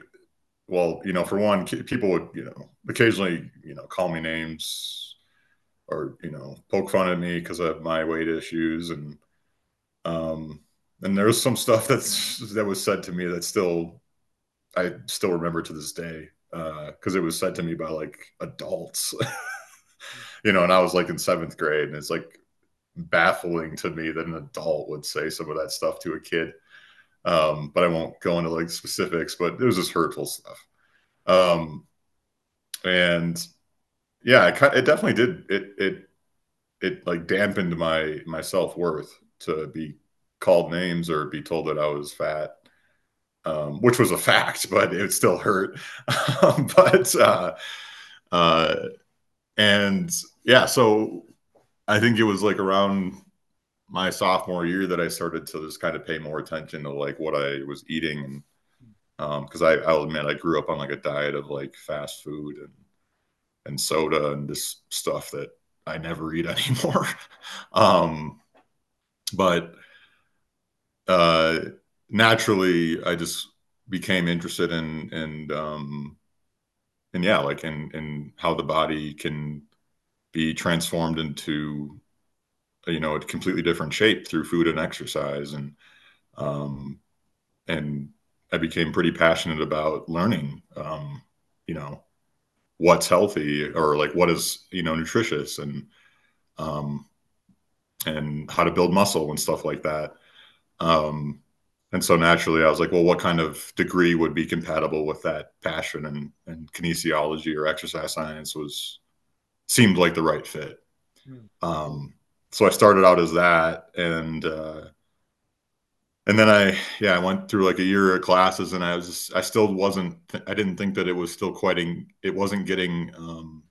well, you know, for one, people would you know occasionally you know call me names or you know poke fun at me because of my weight issues and um and there's some stuff that's that was said to me that still I still remember to this day Uh, because uh, it was said to me by like adults, you know, and I was like in seventh grade, and it's like baffling to me that an adult would say some of that stuff to a kid. Um, but I won't go into like specifics, but it was just hurtful stuff. Um, and yeah, it, it definitely did. It, it, it like dampened my, my self worth to be called names or be told that I was fat um, which was a fact, but it still hurt. but uh, uh, and yeah, so I think it was like around my sophomore year that I started to just kind of pay more attention to like what I was eating, and um, because um, I, I'll admit I grew up on like a diet of like fast food and and soda and this stuff that I never eat anymore. um, but uh naturally I just became interested in and um and yeah, like in in how the body can be transformed into you know a completely different shape through food and exercise. And um and I became pretty passionate about learning um you know what's healthy or like what is you know nutritious and um and how to build muscle and stuff like that. Um and so naturally i was like well what kind of degree would be compatible with that passion? And, and kinesiology or exercise science was seemed like the right fit. Mm. um, so i started out as that and uh, and then i yeah i went through like a year of classes and i was just, i still wasn't i didn't think that it was still quite in, it wasn't getting um,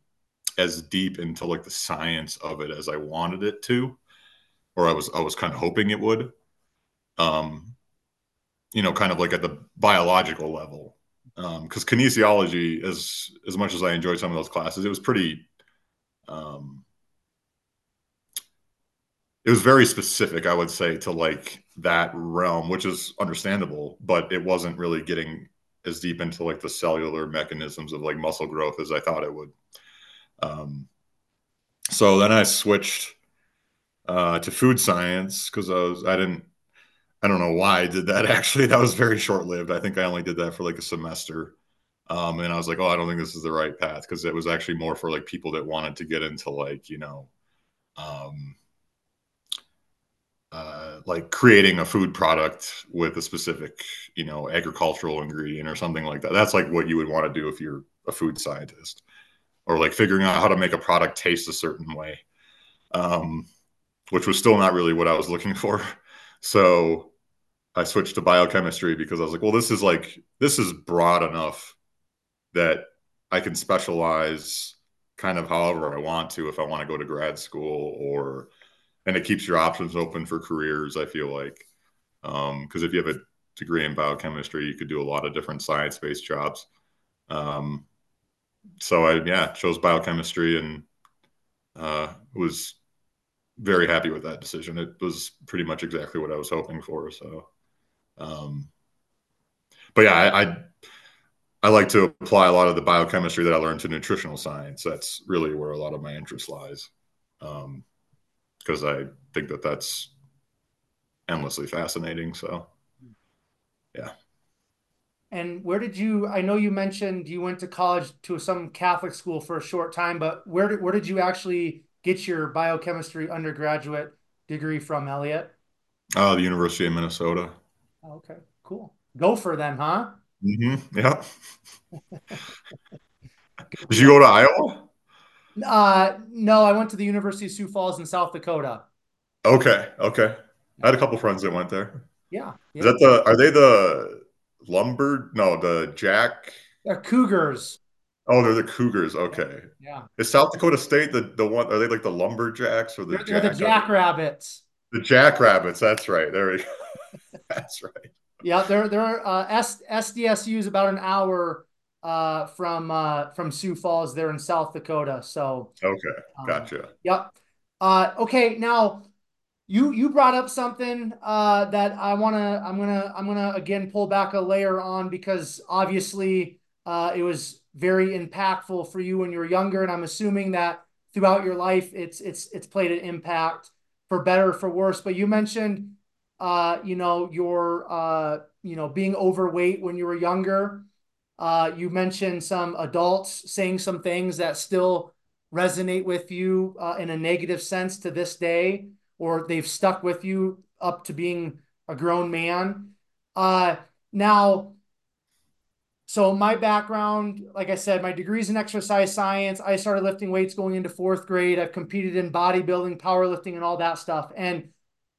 as deep into like the science of it as i wanted it to or i was i was kind of hoping it would um, you know, kind of like at the biological level. Because um, kinesiology, as as much as I enjoyed some of those classes, it was pretty. Um, it was very specific, I would say, to like that realm, which is understandable, but it wasn't really getting as deep into like the cellular mechanisms of like muscle growth as I thought it would. Um, so then I switched uh, to food science because I was I didn't I don't know why I did that. Actually, that was very short lived. I think I only did that for like a semester. Um, and I was like, oh, I don't think this is the right path because it was actually more for like people that wanted to get into like, you know, um, uh, like creating a food product with a specific, you know, agricultural ingredient or something like that. That's like what you would want to do if you're a food scientist or like figuring out how to make a product taste a certain way, um, which was still not really what I was looking for. So I switched to biochemistry because I was like, well, this is like this is broad enough that I can specialize kind of however I want to if I want to go to grad school or and it keeps your options open for careers, I feel like. Um, because if you have a degree in biochemistry, you could do a lot of different science-based jobs. Um, so I yeah, chose biochemistry and uh was very happy with that decision. It was pretty much exactly what I was hoping for. So um, but yeah, I, I, I like to apply a lot of the biochemistry that I learned to nutritional science. That's really where a lot of my interest lies, because I think that that's endlessly fascinating. So, yeah. And where did you? I know you mentioned you went to college to some Catholic school for a short time, but where did where did you actually get your biochemistry undergraduate degree from, Elliot? Uh, the University of Minnesota. Okay, cool. Go Gophers, huh? Mm-hmm. Yeah. Did you go to Iowa? Uh, no, I went to the University of Sioux Falls in South Dakota. Okay, okay. I had a couple friends that went there. Yeah, yeah. Is that the? Are they the lumber. No, the Jack. They're Cougars. Oh, they're the Cougars. Okay. Yeah. Is South Dakota State the the one? Are they like the lumberjacks or the? They're, they're the Jackrabbits. The Jackrabbits. That's right. There we go. that's right. Yeah, they're they're uh, S, SDSU is about an hour uh, from uh, from Sioux Falls. They're in South Dakota. So okay, gotcha. Um, yep. Uh, okay, now you you brought up something uh, that I wanna I'm gonna I'm gonna again pull back a layer on because obviously uh, it was very impactful for you when you were younger, and I'm assuming that throughout your life it's it's it's played an impact for better for worse. But you mentioned uh, you know your uh, you know being overweight when you were younger. Uh, you mentioned some adults saying some things that still resonate with you uh, in a negative sense to this day, or they've stuck with you up to being a grown man. Uh, now, so my background, like I said, my degrees in exercise science. I started lifting weights going into fourth grade. I've competed in bodybuilding, powerlifting, and all that stuff. And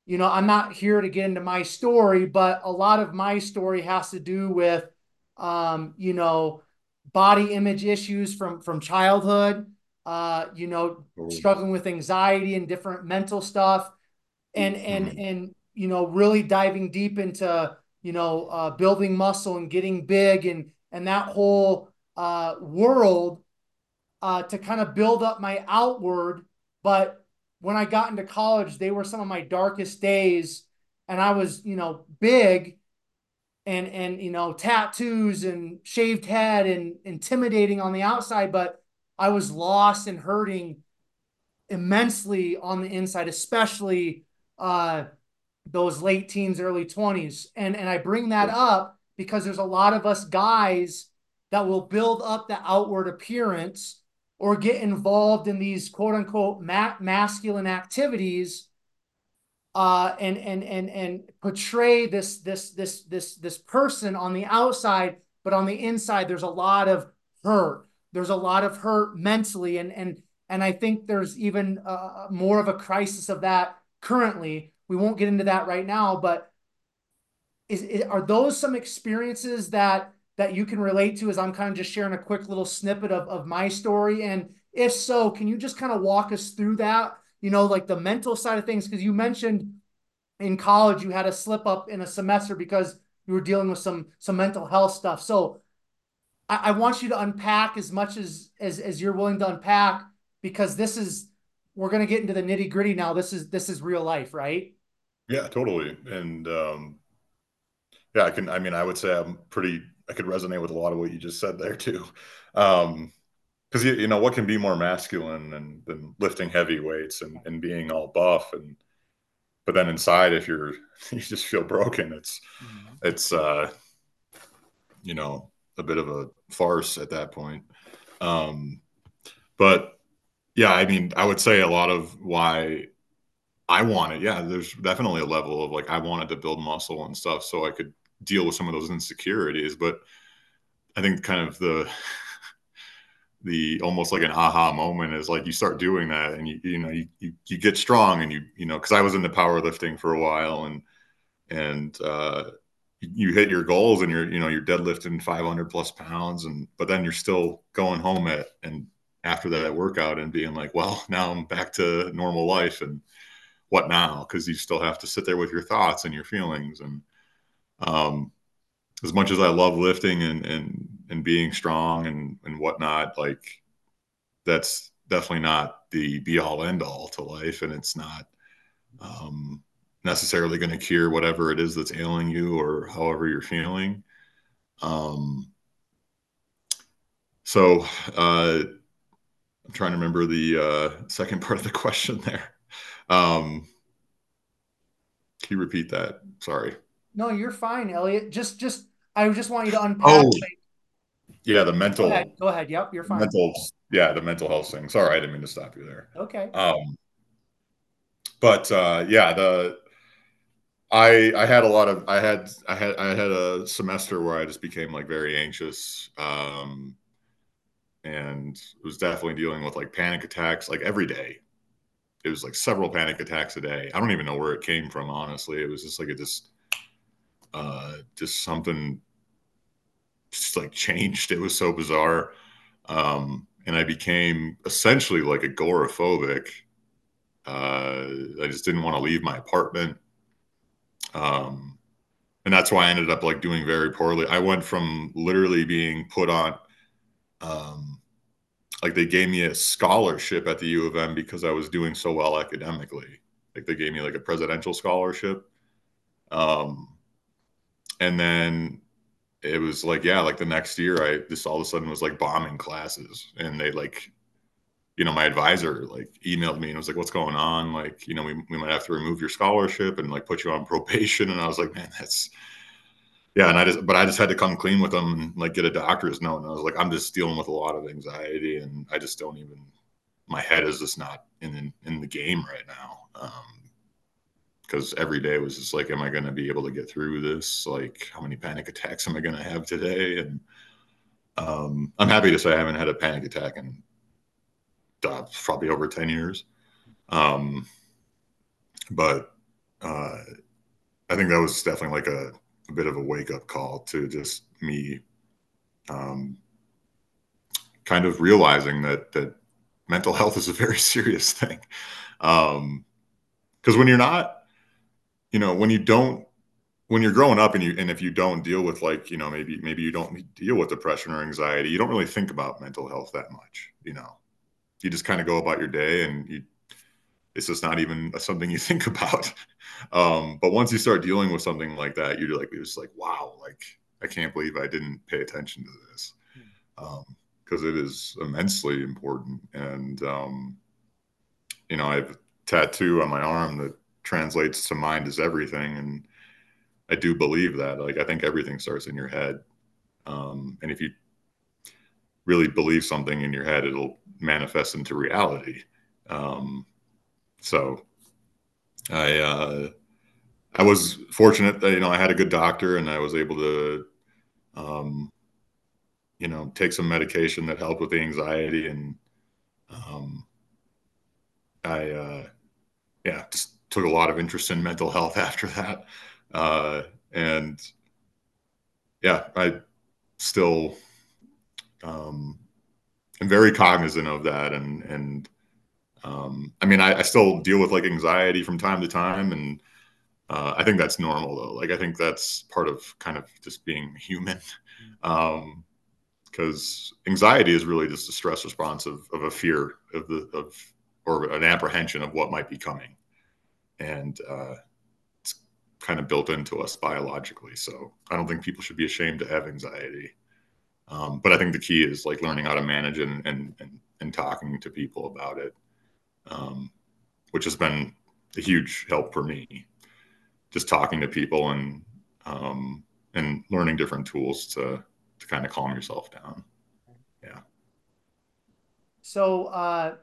you know, I'm not here to get into my story, but a lot of my story has to do with, um, you know, body image issues from from childhood uh, you know, oh. struggling with anxiety and different mental stuff, and and mm-hmm. and you know, really diving deep into you know uh, building muscle and getting big and and that whole uh, world uh, to kind of build up my outward. But when I got into college, they were some of my darkest days, and I was you know big and and you know tattoos and shaved head and intimidating on the outside but I was lost and hurting immensely on the inside, especially uh, those late teens, early 20s. And, and I bring that up because there's a lot of us guys that will build up the outward appearance or get involved in these quote unquote ma- masculine activities uh, and and and and portray this this this this this person on the outside, but on the inside there's a lot of hurt there's a lot of hurt mentally, and and and I think there's even uh, more of a crisis of that currently. We won't get into that right now, but is, is are those some experiences that that you can relate to? As I'm kind of just sharing a quick little snippet of of my story, and if so, can you just kind of walk us through that? You know, like the mental side of things, because you mentioned in college you had a slip up in a semester because you were dealing with some some mental health stuff. So I, I want you to unpack as much as as as you're willing to unpack because this is we're gonna get into the nitty gritty now. This is this is real life, right? Yeah, totally. And um, yeah, I can. I mean, I would say I'm pretty. I could resonate with a lot of what you just said there too. Um, because you, you know what can be more masculine than, than lifting heavy weights and, and being all buff and but then inside if you're you just feel broken it's mm-hmm. it's uh you know a bit of a farce at that point. Um, but yeah, I mean, I would say a lot of why I wanted, yeah, there's definitely a level of like I wanted to build muscle and stuff so I could deal with some of those insecurities. But I think kind of the the almost like an aha moment is like you start doing that and you you know you you, you get strong and you you know because I was into powerlifting for a while and and uh, you hit your goals and you're you know you're deadlifting 500 plus pounds and but then you're still going home at and after that workout and being like well now i'm back to normal life and what now? Because you still have to sit there with your thoughts and your feelings and um as much as i love lifting and and and being strong and and whatnot like that's definitely not the be all end all to life and it's not um necessarily going to cure whatever it is that's ailing you or however you're feeling. Um, so uh, I'm trying to remember the uh, second part of the question there. Um, can you repeat that? Sorry. No, you're fine, Elliot. Just, just, I just want you to unpack. Oh, yeah, the mental. Go ahead. Go ahead. Yep, you're fine. Mental, yeah, the mental health thing. Sorry, I didn't mean to stop you there. Okay. Um, but uh, yeah, the I I had a lot of I had I had I had a semester where I just became like very anxious um and was definitely dealing with like panic attacks like every day. It was like several panic attacks a day. I don't even know where it came from honestly. It was just like it just uh just something just like changed. It was so bizarre. Um, and I became essentially like agoraphobic. Uh, I just didn't want to leave my apartment. Um, and that's why I ended up like doing very poorly. I went from literally being put on, um, like they gave me a scholarship at the U of M because I was doing so well academically. Like they gave me like a presidential scholarship. Um, and then it was like, yeah, like the next year, I just all of a sudden was like bombing classes, and they like, you know, my advisor like emailed me and was like, "What's going on? Like, you know, we we might have to remove your scholarship and like put you on probation." And I was like, "Man, that's." Yeah, and I just, but I just had to come clean with them and like get a doctor's note. And I was like, I'm just dealing with a lot of anxiety, and I just don't even, my head is just not in in the game right now. Um, because every day was just like, am I going to be able to get through this? Like, how many panic attacks am I going to have today? And um, I'm happy to say I haven't had a panic attack in uh, probably over 10 years. Um, but uh, I think that was definitely like a, a bit of a wake up call to just me um, kind of realizing that that mental health is a very serious thing. Because um, when you're not you know, when you don't when you're growing up and you and if you don't deal with like you know maybe maybe you don't deal with depression or anxiety you don't really think about mental health that much you know. You just kind of go about your day and you it's just not even something you think about. Um, but once you start dealing with something like that you're like you're just like wow like i can't believe i didn't pay attention to this. Because hmm. um, it is immensely important and um, you know i have a tattoo on my arm that translates to mind is everything and i do believe that like i think everything starts in your head um, and if you really believe something in your head it'll manifest into reality um, so i uh, i was fortunate that you know i had a good doctor and i was able to um, you know take some medication that helped with the anxiety and um, i uh, yeah just took a lot of interest in mental health after that. Uh, and yeah, I still um, am very cognizant of that. And, and um, I mean, I, I, still deal with like anxiety from time to time. And uh, I think that's normal though. Like, I think that's part of kind of just being human. Um, because anxiety is really just a stress response of, of a fear of the of or an apprehension of what might be coming and uh, it's kind of built into us biologically. So I don't think people should be ashamed to have anxiety. Um, but I think the key is like learning how to manage and and and, and talking to people about it, um, which has been a huge help for me. Just talking to people and um, and learning different tools to to kind of calm yourself down. Yeah. So uh,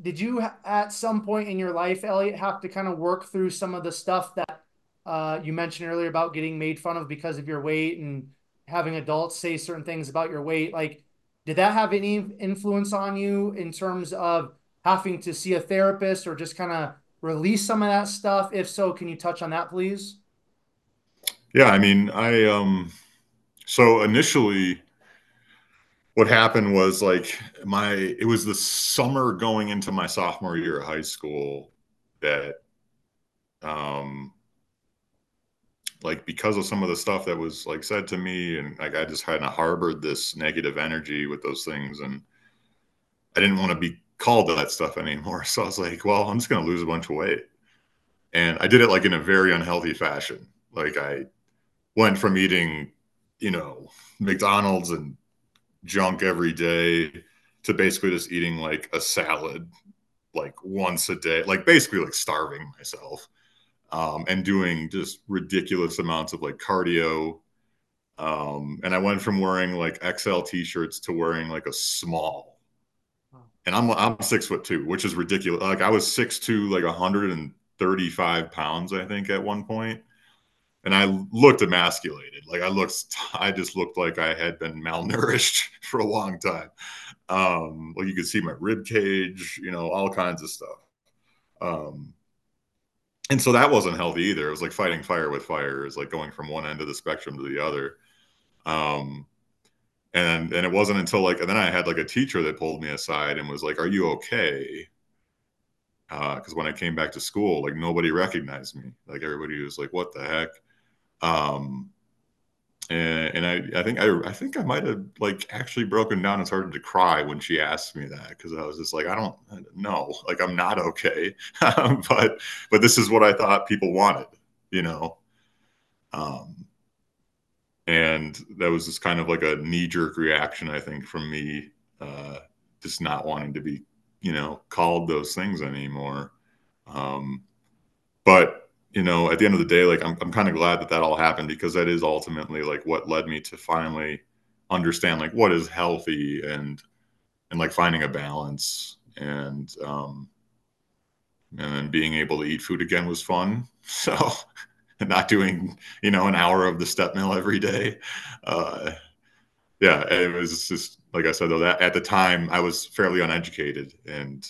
did you at some point in your life, Elliot, have to kind of work through some of the stuff that uh, you mentioned earlier about getting made fun of because of your weight and having adults say certain things about your weight? Like, did that have any influence on you in terms of having to see a therapist or just kind of release some of that stuff? If so, can you touch on that, please? Yeah, I mean, I um, so initially what happened was like my it was the summer going into my sophomore year of high school that um like because of some of the stuff that was like said to me and like I just kind of harbored this negative energy with those things and I didn't want to be called to that stuff anymore. So I was like, well, I'm just going to lose a bunch of weight. And I did it like in a very unhealthy fashion. Like I went from eating, you know, McDonald's and junk every day to basically just eating like a salad like once a day, like basically like starving myself um, and doing just ridiculous amounts of like cardio. Um, and I went from wearing like XL t-shirts to wearing like a small. And I'm I'm six foot two, which is ridiculous. Like I was six two, like 135 pounds, I think, at one point and I looked emasculated. Like I looked, I just looked like I had been malnourished for a long time. Um, well, you could see my rib cage, you know, all kinds of stuff. Um, and so that wasn't healthy either. It was like fighting fire with fire. It's like going from one end of the spectrum to the other. Um, and and it wasn't until like and then I had like a teacher that pulled me aside and was like, "Are you okay?" Because uh, when I came back to school, like nobody recognized me. Like everybody was like, "What the heck?" Um, and, and I, I think I, I think I might have like actually broken down and started to cry when she asked me that because I was just like, I don't know, like I'm not okay, but but this is what I thought people wanted, you know. Um, and that was just kind of like a knee jerk reaction, I think, from me, uh, just not wanting to be, you know, called those things anymore. Um, but you know, at the end of the day, like I'm, I'm kind of glad that that all happened because that is ultimately like what led me to finally understand like what is healthy and and like finding a balance and um and then being able to eat food again was fun. So not doing you know an hour of the step mill every day uh yeah it was just like i said though that at the time i was fairly uneducated and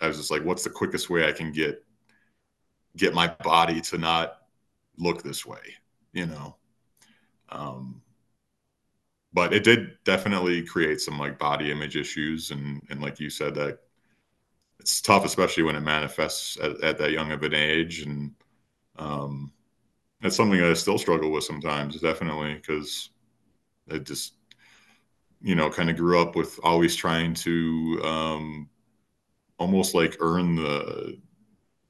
i was just like what's the quickest way i can get get my body to not look this way, you know. Um, but it did definitely create some like body image issues, and and like you said, that it's tough, especially when it manifests at, at that young of an age, and um, that's something that I still struggle with sometimes, definitely, because I just you know kind of grew up with always trying to um, almost like earn the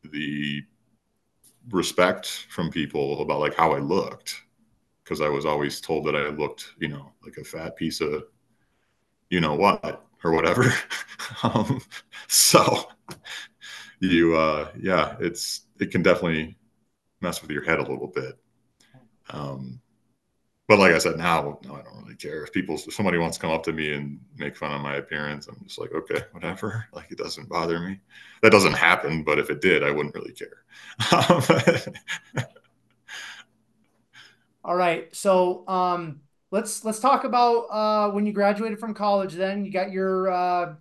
the respect from people about like how I looked because I was always told that I looked, you know, like a fat piece of you know what or whatever. um, so you uh yeah, it's it can definitely mess with your head a little bit. Um but like I said, now no, I don't really care if people if somebody wants to come up to me and make fun of my appearance. I'm just like, okay, whatever. Like it doesn't bother me. That doesn't happen, but if it did, I wouldn't really care. All right, so um, let's let's talk about uh, when you graduated from college. Then you got your uh,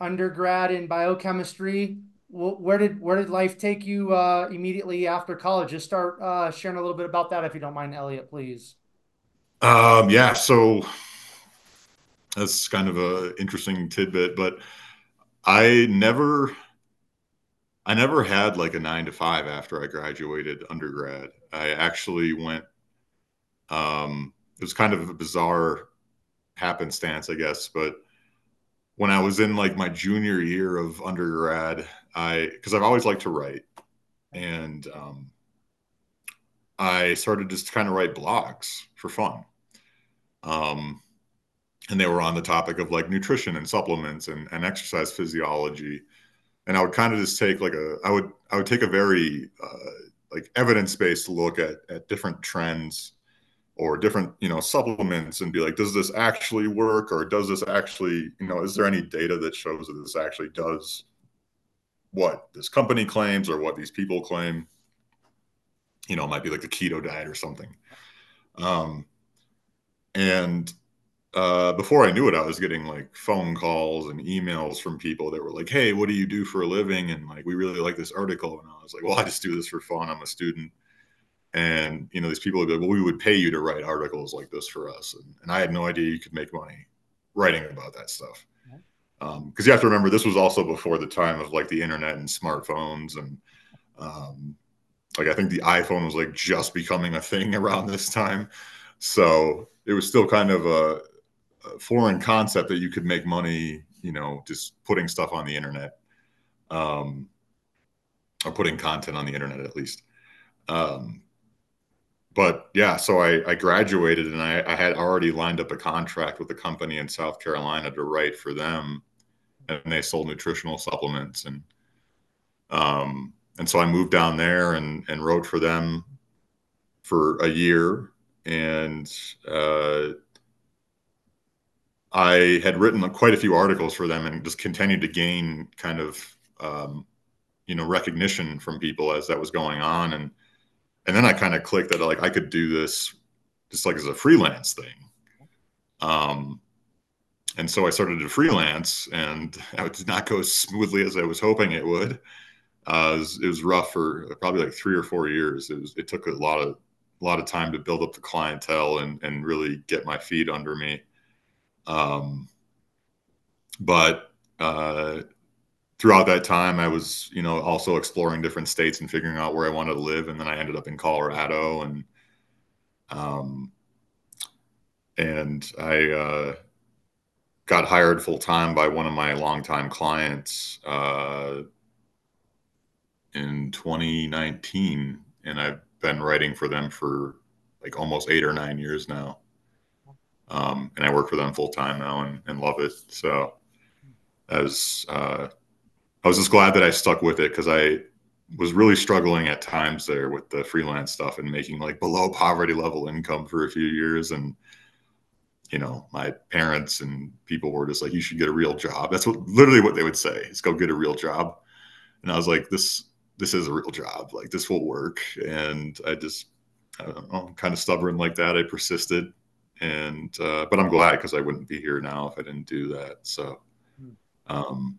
undergrad in biochemistry. Where did where did life take you uh, immediately after college? Just start uh, sharing a little bit about that, if you don't mind, Elliot, please. Um, yeah, so that's kind of a interesting tidbit, but I never I never had like a 9 to 5 after I graduated undergrad. I actually went um it was kind of a bizarre happenstance, I guess, but when I was in like my junior year of undergrad, I because I've always liked to write and um I started just to kind of write blogs for fun. Um, and they were on the topic of like nutrition and supplements and, and exercise physiology. And I would kind of just take like a, I would, I would take a very uh, like evidence based look at, at different trends or different, you know, supplements and be like, does this actually work? Or does this actually, you know, is there any data that shows that this actually does what this company claims or what these people claim? You know, it might be like the keto diet or something. Um, and uh, before I knew it, I was getting like phone calls and emails from people that were like, "Hey, what do you do for a living?" And like, we really like this article, and I was like, "Well, I just do this for fun. I'm a student." And you know, these people would be like, "Well, we would pay you to write articles like this for us," and, and I had no idea you could make money writing about that stuff. Because um, you have to remember, this was also before the time of like the internet and smartphones, and um, like I think the iPhone was like just becoming a thing around this time. So it was still kind of a, a, foreign concept that you could make money, you know, just putting stuff on the internet, um, or putting content on the internet at least. Um, but yeah, so I, I graduated and I, I, had already lined up a contract with a company in South Carolina to write for them, and they sold nutritional supplements and um, and so I moved down there and and wrote for them for a year and uh, I had written quite a few articles for them and just continued to gain kind of um, you know recognition from people as that was going on and and then I kind of clicked that like I could do this just like as a freelance thing. Um, and so I started to freelance, and it did not go as smoothly as I was hoping it would. Uh, it, was, it was rough for probably like three or four years. It was it took a lot of a lot of time to build up the clientele and and really get my feet under me. Um, but uh, throughout that time, I was you know also exploring different states and figuring out where I wanted to live, and then I ended up in Colorado and um, and I uh, got hired full time by one of my longtime clients uh, in 2019, and I've been writing for them for like almost eight or nine years now. Um, and I work for them full time now and, and, love it. So, as uh, I was just glad that I stuck with it because I was really struggling at times there with the freelance stuff and making like below poverty level income for a few years and you know my parents and people were just like you should get a real job that's what literally what they would say is go get a real job and i was like this this is a real job like this will work. And i just i don't know i'm kind of stubborn like that. I persisted. And uh, but i'm glad because i wouldn't be here now if i didn't do that. So hmm. um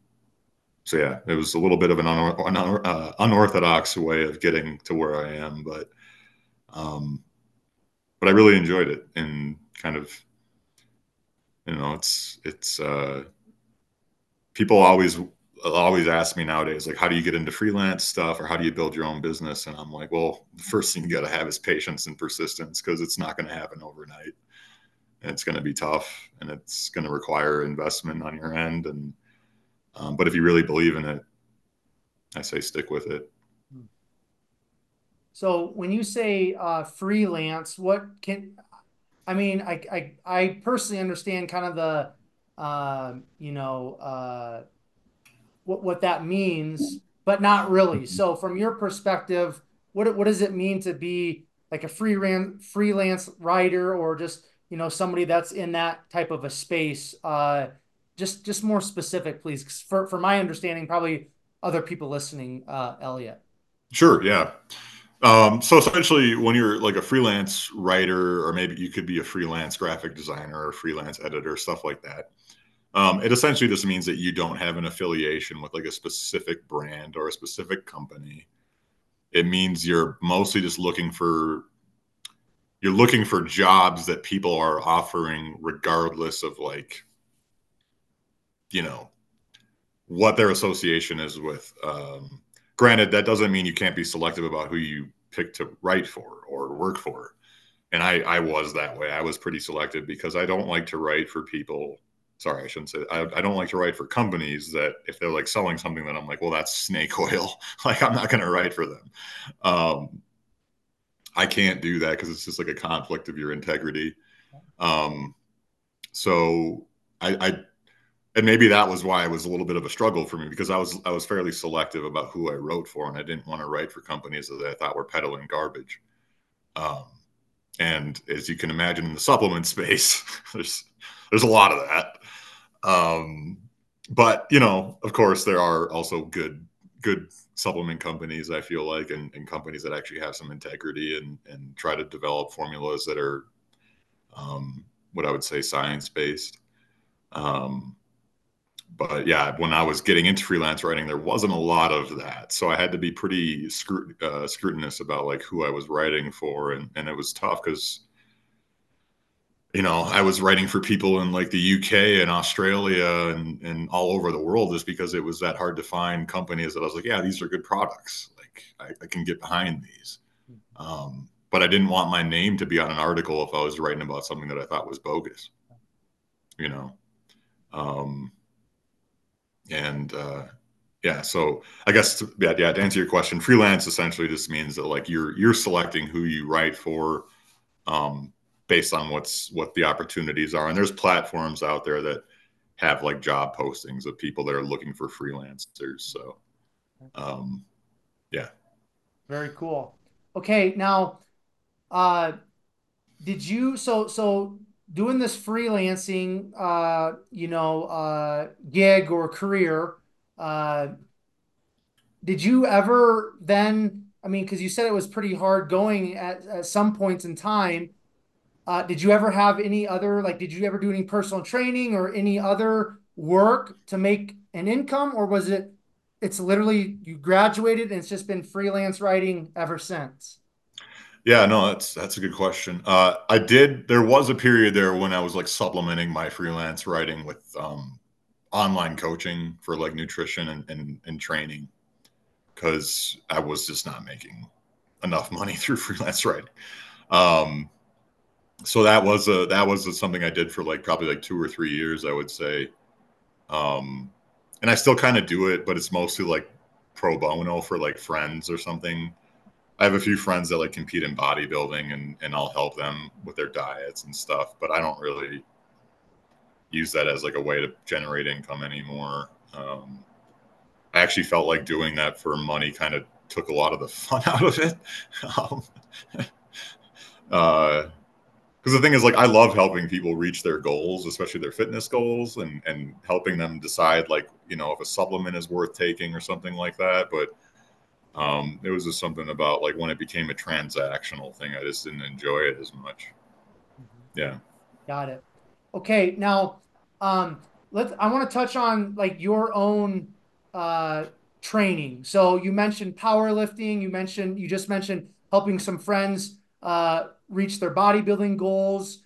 so yeah, it was a little bit of an, un- uh, unorthodox way of getting to where I am, but um, but I really enjoyed it and kind of you know it's it's uh, people always always ask me nowadays like how do you get into freelance stuff or how do you build your own business and i'm like well the first thing you got to have is patience and persistence because it's not going to happen overnight and it's going to be tough and it's going to require investment on your end and um, but if you really believe in it, I say stick with it. So when you say uh, freelance, what can I mean? I, I I personally understand kind of the uh, you know uh, what what that means, but not really. So from your perspective, what what does it mean to be like a freelance freelance writer or just you know somebody that's in that type of a space? Uh, just just more specific, please. For for my understanding, probably other people listening, uh, Elliot. Sure. Yeah. Um, so essentially, when you're like a freelance writer, or maybe you could be a freelance graphic designer or freelance editor, stuff like that. Um, it essentially just means that you don't have an affiliation with like a specific brand or a specific company. It means you're mostly just looking for you're looking for jobs that people are offering regardless of like you know what their association is with. Um, granted, that doesn't mean you can't be selective about who you pick to write for or work for. And I, I was that way. I was pretty selective because I don't like to write for people. Sorry, I shouldn't say. I, I don't like to write for companies that if they're like selling something that I'm like, well, that's snake oil. like I'm not going to write for them. Um, I can't do that because it's just like a conflict of your integrity. Um, so I, I and maybe that was why it was a little bit of a struggle for me because I was I was fairly selective about who I wrote for, and I didn't want to write for companies that I thought were peddling garbage. Um, and as you can imagine, in the supplement space, there's there's a lot of that. Um, but you know, of course, there are also good good supplement companies. I feel like, and, and companies that actually have some integrity and and try to develop formulas that are um, what I would say science based. Um, but yeah, when I was getting into freelance writing, there wasn't a lot of that, so I had to be pretty scrut- uh, scrutinous about like who I was writing for, and and it was tough because you know I was writing for people in like the UK and Australia and and all over the world just because it was that hard to find companies that I was like, yeah, these are good products, like I, I can get behind these. Um, but I didn't want my name to be on an article if I was writing about something that I thought was bogus, you know. Um, and uh, yeah, so I guess yeah, yeah, to answer your question, freelance essentially just means that like you're you're selecting who you write for um, based on what's what the opportunities are, and there's platforms out there that have like job postings of people that are looking for freelancers. So, um, yeah, very cool. Okay, now, uh, did you so so doing this freelancing, uh, you know, uh, gig or career, uh, did you ever then? I mean, because you said it was pretty hard going at, at some points in time. Uh, did you ever have any other like? Did you ever do any personal training or any other work to make an income, or was it? It's literally you graduated and it's just been freelance writing ever since. Yeah, no, that's that's a good question. Uh, I did. There was a period there when I was like supplementing my freelance writing with um, online coaching for like nutrition and and, and training because I was just not making enough money through freelance writing. Um, so that was a that was a, something I did for like probably like two or three years, I would say. Um, and I still kind of do it, but it's mostly like pro bono for like friends or something. I have a few friends that like compete in bodybuilding and and I'll help them with their diets and stuff, but I don't really use that as like a way to generate income anymore. Um, I actually felt like doing that for money kind of took a lot of the fun out of it. um, uh, because the thing is like i love helping people reach their goals especially their fitness goals and and helping them decide like you know if a supplement is worth taking or something like that but um it was just something about like when it became a transactional thing i just didn't enjoy it as much. Mm-hmm. yeah. Got it. Okay now um let's i want to touch on like your own uh training. So you mentioned powerlifting you mentioned you just mentioned helping some friends uh reach their bodybuilding goals.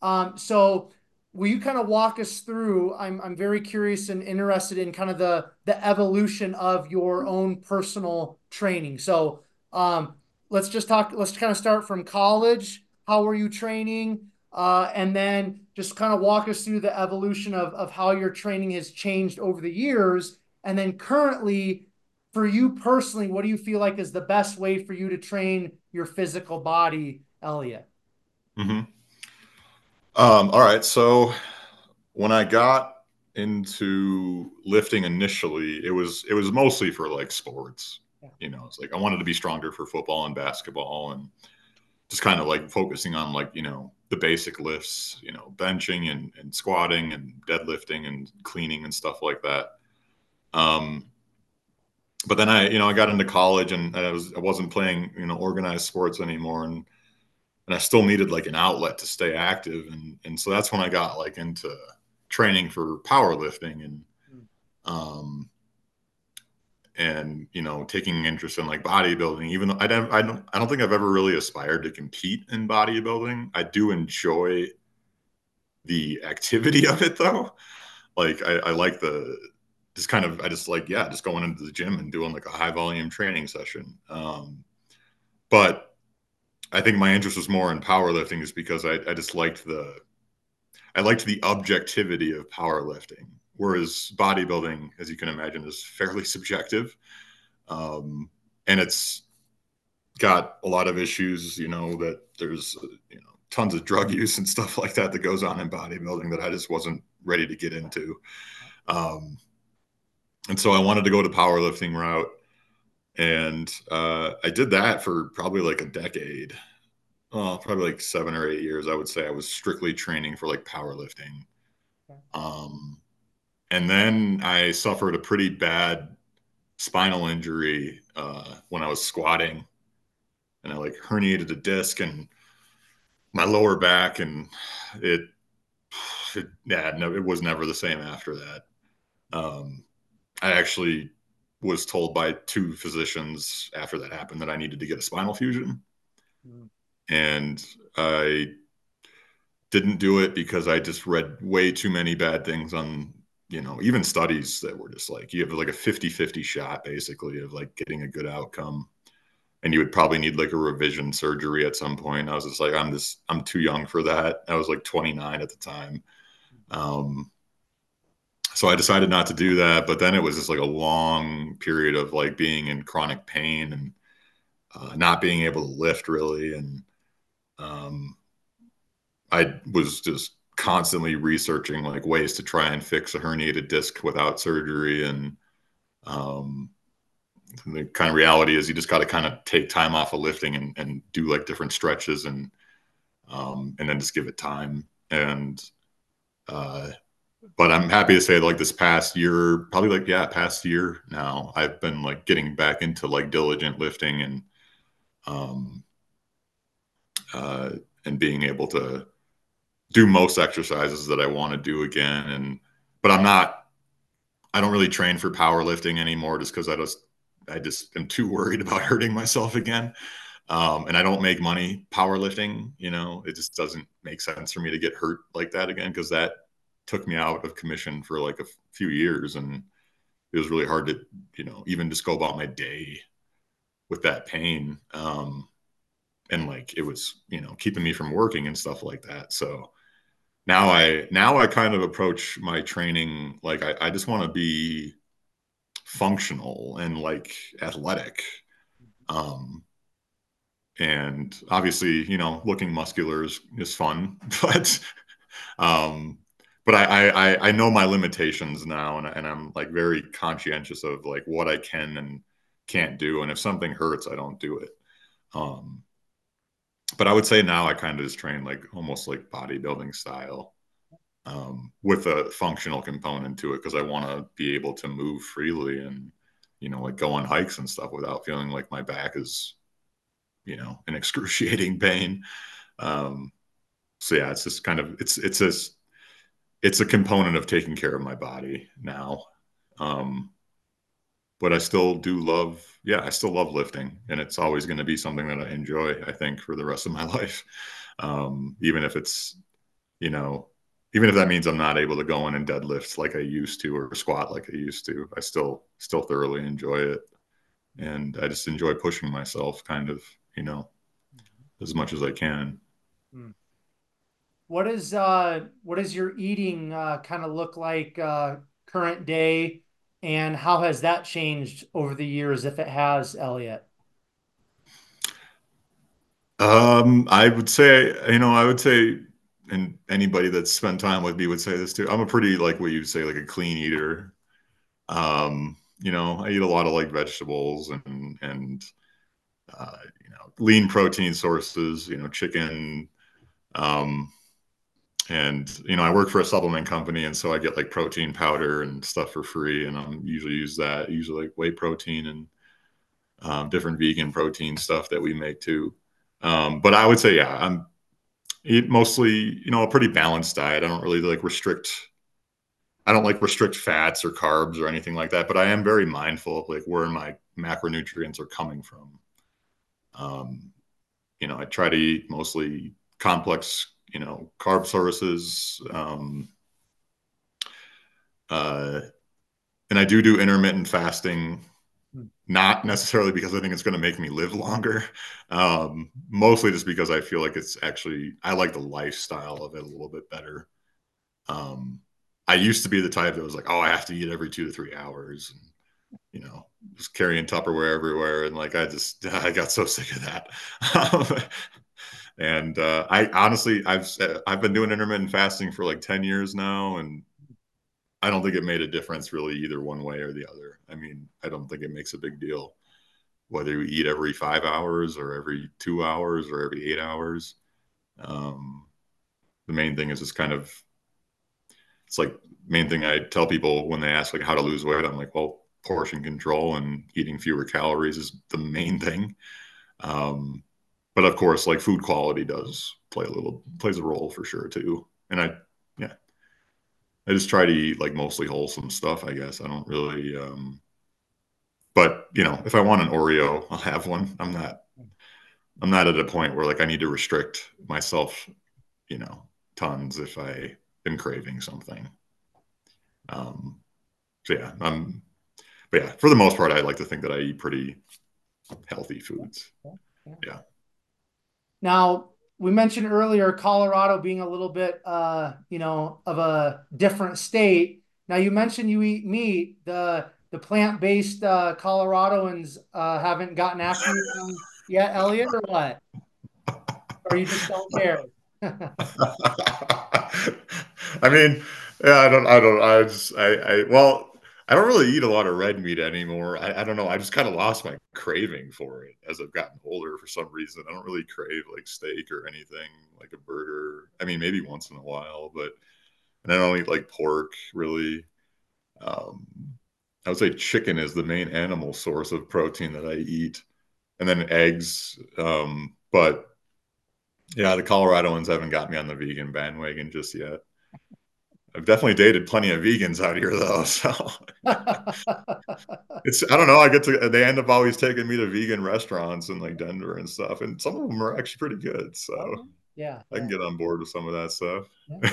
Um, so will you kind of walk us through? I'm I'm very curious and interested in kind of the the evolution of your own personal training. So um, let's just talk. Let's kind of start from college. How were you training? Uh, and then just kind of walk us through the evolution of, of how your training has changed over the years. And then currently, for you personally, what do you feel like is the best way for you to train your physical body Elliot. Mm-hmm. Um, all right. So when I got into lifting initially, it was it was mostly for like sports. Yeah. You know, it's like I wanted to be stronger for football and basketball and just kind of like focusing on like, you know, the basic lifts, you know, benching and, and squatting and deadlifting and cleaning and stuff like that. Um, but then I, you know, I got into college and I was I wasn't playing, you know, organized sports anymore and and I still needed like an outlet to stay active. And, and so that's when I got like into training for powerlifting and, um, and you know taking interest in like bodybuilding even though I don't, I don't i don't think i've ever really aspired to compete in bodybuilding. I do enjoy the activity of it though. Like i, I like the just kind of i just like yeah just going into the gym and doing like a high volume training session. Um but I think my interest was more in powerlifting is because I, I just liked the I liked the objectivity of powerlifting, whereas bodybuilding, as you can imagine, is fairly subjective, um, and it's got a lot of issues. You know that there's you know tons of drug use and stuff like that that goes on in bodybuilding that I just wasn't ready to get into, um, and so I wanted to go the powerlifting route and uh, I did that for probably like a decade. Oh, probably like seven or eight years. I would say I was strictly training for like powerlifting. Okay. Um, and then I suffered a pretty bad spinal injury uh, when I was squatting, and I like herniated a disc and my lower back, and it, it yeah, no, it was never the same after that. Um, I actually was told by two physicians after that happened that I needed to get a spinal fusion. Mm. And I didn't do it because I just read way too many bad things on, you know, even studies that were just like, you have like a 50 50 shot basically of like getting a good outcome. And you would probably need like a revision surgery at some point. I was just like, I'm just, I'm too young for that. I was like 29 at the time. Um, so I decided not to do that. But then it was just like a long period of like being in chronic pain and uh, not being able to lift really. And um, I was just constantly researching like ways to try and fix a herniated disc without surgery. And um, the kind of reality is you just got to kind of take time off of lifting and, and do like different stretches and um, and then just give it time. And uh, but I'm happy to say like this past year, probably like yeah, past year now, I've been like getting back into like diligent lifting and um uh and being able to do most exercises that I want to do again and but I'm not I don't really train for powerlifting anymore just because I just I just am too worried about hurting myself again. Um, and I don't make money powerlifting. You know, it just doesn't make sense for me to get hurt like that again because that took me out of commission for like a few years, and it was really hard to, you know, even just go about my day with that pain. Um, and like it was, you know, keeping me from working and stuff like that. So now I now I kind of approach my training like I, I just want to be functional and like athletic. Um, and obviously, you know, looking muscular is, is fun, but um, but I, I I know my limitations now, and, and I'm like very conscientious of like what I can and can't do, and if something hurts, I don't do it. Um, but I would say now I kind of just train like almost like bodybuilding style, um, with a functional component to it because I want to be able to move freely and you know like go on hikes and stuff without feeling like my back is you know in excruciating pain. Um, so yeah, it's just kind of it's it's a it's a component of taking care of my body now. Um, but I still do love, yeah, I still love lifting, and it's always going to be something that I enjoy. I think for the rest of my life, um, even if it's, you know, even if that means I'm not able to go in and deadlift like I used to or squat like I used to, I still still thoroughly enjoy it, and I just enjoy pushing myself, kind of, you know, as much as I can. Hmm what is uh what does your eating uh, kind of look like uh, current day, and how has that changed over the years, if it has, Elliot? Um, I would say, you know, I would say, and anybody that's spent time with me would say this too. I'm a pretty like what you'd say like a clean eater. Um, you know, I eat a lot of like vegetables and and uh, you know lean protein sources. You know, chicken. Um, and you know i work for a supplement company and so i get like protein powder and stuff for free and i'm usually use that usually like whey protein and um, different vegan protein stuff that we make too. Um, but i would say yeah i'm mostly you know a pretty balanced diet. I don't really like restrict i don't like restrict fats or carbs or anything like that but i am very mindful of like where my macronutrients are coming from. Um, you know i try to eat mostly complex you know, carb sources. Um, uh, and I do do intermittent fasting, not necessarily because I think it's going to make me live longer, um, mostly just because I feel like it's actually, I like the lifestyle of it a little bit better. Um, I used to be the type that was like, oh, I have to eat every two to three hours. And, you know, just carrying Tupperware everywhere. And like, I just, I got so sick of that. And uh, I honestly, I've I've been doing intermittent fasting for like ten years now, and I don't think it made a difference really either one way or the other. I mean, I don't think it makes a big deal whether you eat every five hours or every two hours or every eight hours. Um, the main thing is just kind of it's like main thing I tell people when they ask like how to lose weight. I'm like, well, portion control and eating fewer calories is the main thing. Um, but of course, like food quality does play a little plays a role for sure too. And I, yeah, I just try to eat like mostly wholesome stuff. I guess I don't really. um But you know, if I want an Oreo, I'll have one. I'm not. I'm not at a point where like I need to restrict myself, you know, tons if I am craving something. Um. So yeah, I'm. But yeah, for the most part, I like to think that I eat pretty healthy foods. Yeah. Now, we mentioned earlier Colorado being a little bit, uh, you know, of a different state. Now, you mentioned you eat meat. The the plant based uh, Coloradoans uh, haven't gotten after you yet, Elliot, or what? Or you just don't care? I mean, yeah, I don't, I don't, I just, I, I, well, I don't really eat a lot of red meat anymore. I, I don't know. I just kind of lost my craving for it as I've gotten older for some reason. I don't really crave like steak or anything like a burger. I mean, maybe once in a while, but and I don't eat like pork really. Um, I would say chicken is the main animal source of protein that I eat, and then eggs. Um, but yeah, the Coloradoans haven't got me on the vegan bandwagon just yet. I've definitely dated plenty of vegans out here though. So it's I don't know. I get to they end up always taking me to vegan restaurants in like Denver and stuff, and some of them are actually pretty good. So yeah, I can get on board with some of that stuff. Yeah.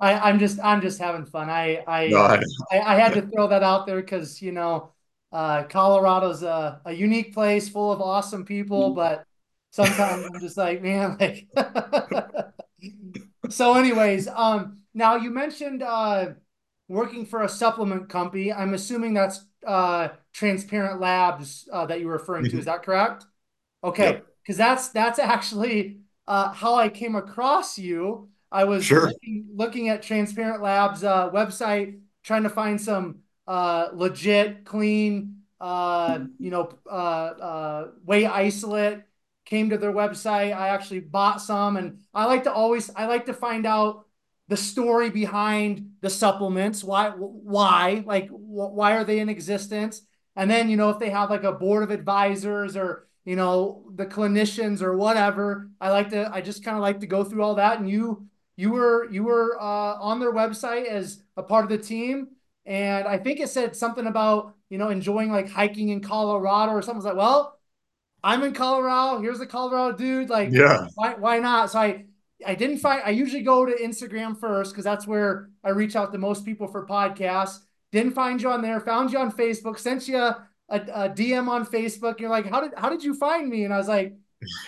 I, I'm just I'm just having fun. I I No, I- I, I had to throw that out there because you know uh, Colorado's a, a unique place full of awesome people, but sometimes I'm just like, man, like. so, anyways, um, now you mentioned uh, working for a supplement company. I'm assuming that's uh, Transparent Labs uh, that you're referring to. Is that correct? Okay, Yep. because that's that's actually uh, how I came across you. I was Sure. looking, looking at Transparent Labs uh, website, trying to find some uh, legit, clean, uh, you know, uh, uh, whey isolate. Came to their website. I actually bought some, and I like to always I like to find out the story behind the supplements. Why why like wh- why are they in existence? And then you know if they have like a board of advisors or you know the clinicians or whatever. I like to I just kind of like to go through all that. And you you were you were uh, on their website as a part of the team, and I think it said something about you know enjoying like hiking in Colorado or something. Like, well, I'm in Colorado. Here's a Colorado dude. Like, Yeah. why why not? So I I didn't find. I usually go to Instagram first because that's where I reach out to most people for podcasts. Didn't find you on there. Found you on Facebook. Sent you a, a DM on Facebook. You're like, how did how did you find me? And I was like,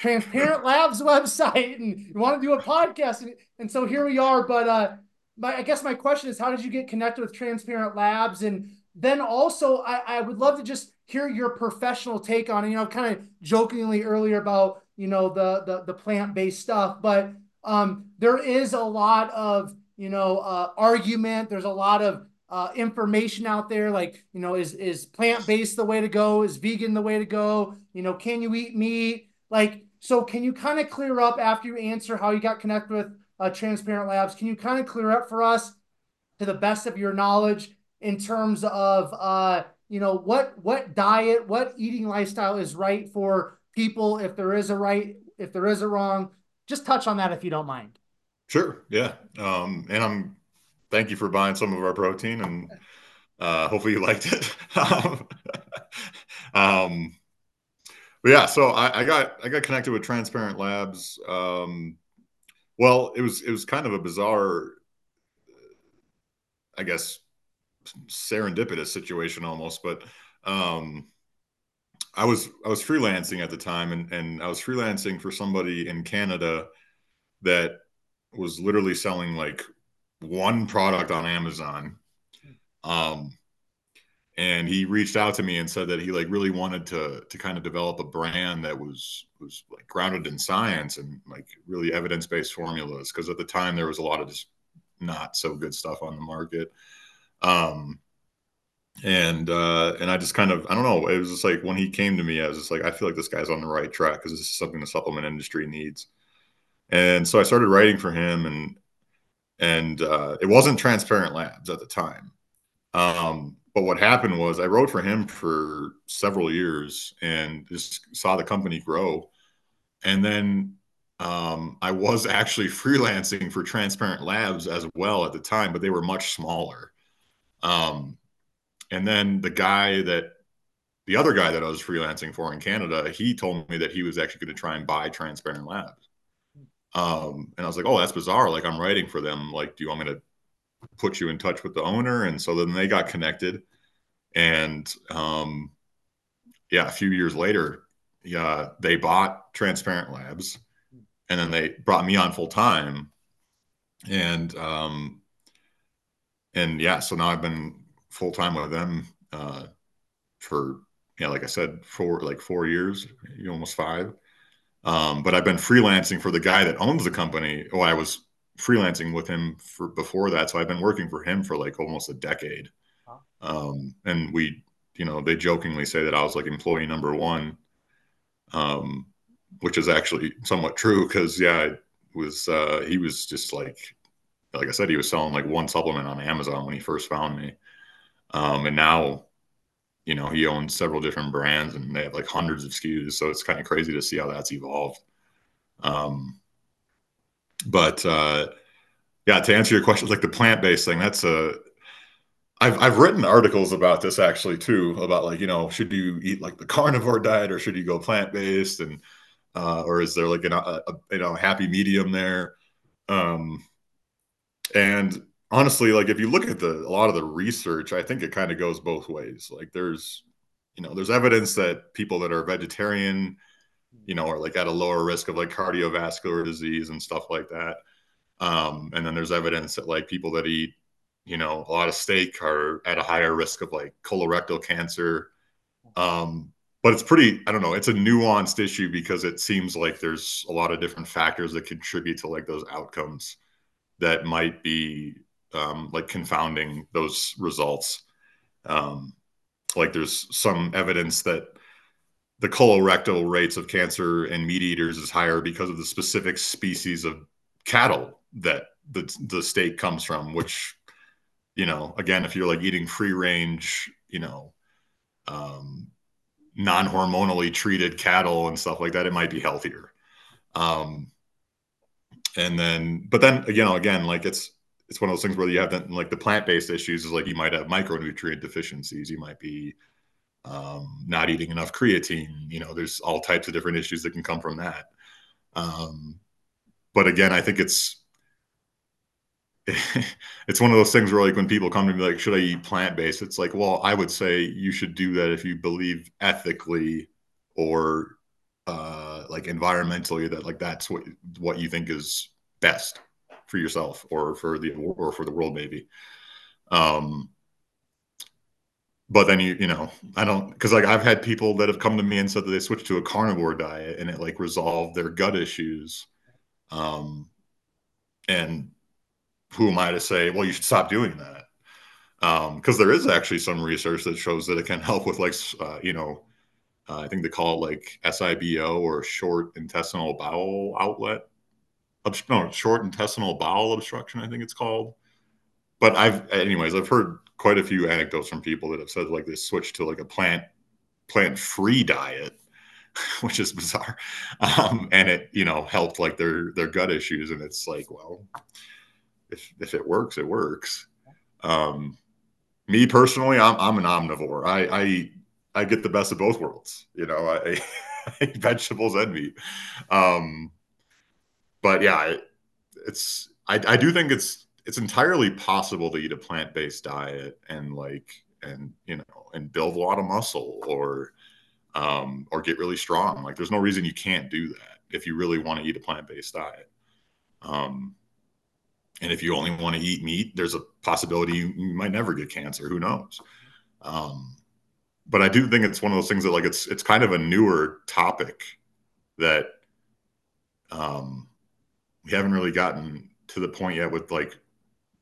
Transparent Labs website, and you want to do a podcast, and, and so here we are. But uh, my I guess my question is, how did you get connected with Transparent Labs? And then also, I, I would love to just hear your professional take on it. You know, kind of jokingly earlier about you know the the, the plant based stuff, but um, there is a lot of you know uh, argument. There's a lot of uh, information out there, like you know, is is plant based the way to go? Is vegan the way to go? You know, can you eat meat? Like, so can you kind of clear up after you answer how you got connected with uh, Transparent Labs? Can you kind of clear up for us to the best of your knowledge in terms of uh, you know what what diet, what eating lifestyle is right for people? If there is a right, if there is a wrong, just touch on that if you don't mind. Sure. Yeah. Um, and I'm thank you for buying some of our protein and uh, hopefully you liked it. um, but yeah, so I, I got I got connected with Transparent Labs. Um, well, it was it was kind of a bizarre, I guess, serendipitous situation almost. But um, I was I was freelancing at the time, and and I was freelancing for somebody in Canada that was literally selling like one product on Amazon. Um, and he reached out to me and said that he like really wanted to to kind of develop a brand that was was like grounded in science and like really evidence based formulas because at the time there was a lot of just not so good stuff on the market. Um, and uh, and I just kind of I don't know it was just like when he came to me I was just like I feel like this guy's on the right track because this is something the supplement industry needs. And so I started writing for him and and uh, it wasn't Transparent Labs at the time. Um, but what happened was I wrote for him for several years and just saw the company grow. And then um, I was actually freelancing for Transparent Labs as well at the time, but they were much smaller. Um, and then the guy that the other guy that I was freelancing for in Canada, he told me that he was actually going to try and buy Transparent Labs. Um, and I was like, oh, that's bizarre. Like, I'm writing for them. Like, do you want me to put you in touch with the owner? And so then they got connected. And um, yeah, a few years later, yeah, they bought Transparent Labs and then they brought me on full time. And um, and yeah, so now I've been full time with them uh, for yeah, like I said, for like four years, almost five. Um, but I've been freelancing for the guy that owns the company. Oh, I was freelancing with him for before that, so I've been working for him for like almost a decade. Um, and we, you know, they jokingly say that I was like employee number one, um, which is actually somewhat true because yeah, it was uh, he was just like, like I said, he was selling like one supplement on Amazon when he first found me, um, and now you know he owns several different brands and they have like hundreds of SKUs. So it's kind of crazy to see how that's evolved. Um, but uh, yeah, to answer your question, like the plant based thing, that's a I've I've written articles about this actually too, about like, you know, should you eat like the carnivore diet or should you go plant based and uh, or is there like an, a, a you know happy medium there? Um, and honestly, like if you look at the a lot of the research, I think it kind of goes both ways. Like there's you know there's evidence that people that are vegetarian, you know, are like at a lower risk of like cardiovascular disease and stuff like that. Um, and then there's evidence that like people that eat you know, a lot of steak are at a higher risk of like colorectal cancer. Um, but it's pretty, I don't know, it's a nuanced issue because it seems like there's a lot of different factors that contribute to like those outcomes that might be um, like confounding those results. Um, like there's some evidence that the colorectal rates of cancer in meat eaters is higher because of the specific species of cattle that the, the steak comes from, which you know, again, if you're like eating free range, you know, um, non hormonally treated cattle and stuff like that, it might be healthier. Um, and then, but then, you know, again, like it's, it's one of those things where you have the, like the plant-based issues is like you might have micronutrient deficiencies. You might be um, not eating enough creatine. You know, there's all types of different issues that can come from that. Um, but again, I think it's it's one of those things where like when people come to me like should i eat plant-based it's like well i would say you should do that if you believe ethically or uh like environmentally that like that's what what you think is best for yourself or for the or for the world maybe um but then you you know i don't because like i've had people that have come to me and said that they switched to a carnivore diet and it like resolved their gut issues um and who am I to say, well, you should stop doing that? Because um, there is actually some research that shows that it can help with like, uh, you know, uh, I think they call it like SIBO or short intestinal bowel outlet. No, short intestinal bowel obstruction, I think it's called. But I've, anyways, I've heard quite a few anecdotes from people that have said like they switched to like a plant plant free diet, which is bizarre, um, and it you know helped like their their gut issues. And it's like, well, if if it works, it works. Um, me personally, I'm I'm an omnivore. I I I get the best of both worlds. You know, I, I vegetables and meat. Um, but yeah, it, it's I I do think it's it's entirely possible to eat a plant based diet and like and you know and build a lot of muscle or um, or get really strong. Like there's no reason you can't do that if you really want to eat a plant based diet. Um, and if you only want to eat meat, there's a possibility you, you might never get cancer. Who knows? Um, but I do think it's one of those things that like it's it's kind of a newer topic that um, we haven't really gotten to the point yet with like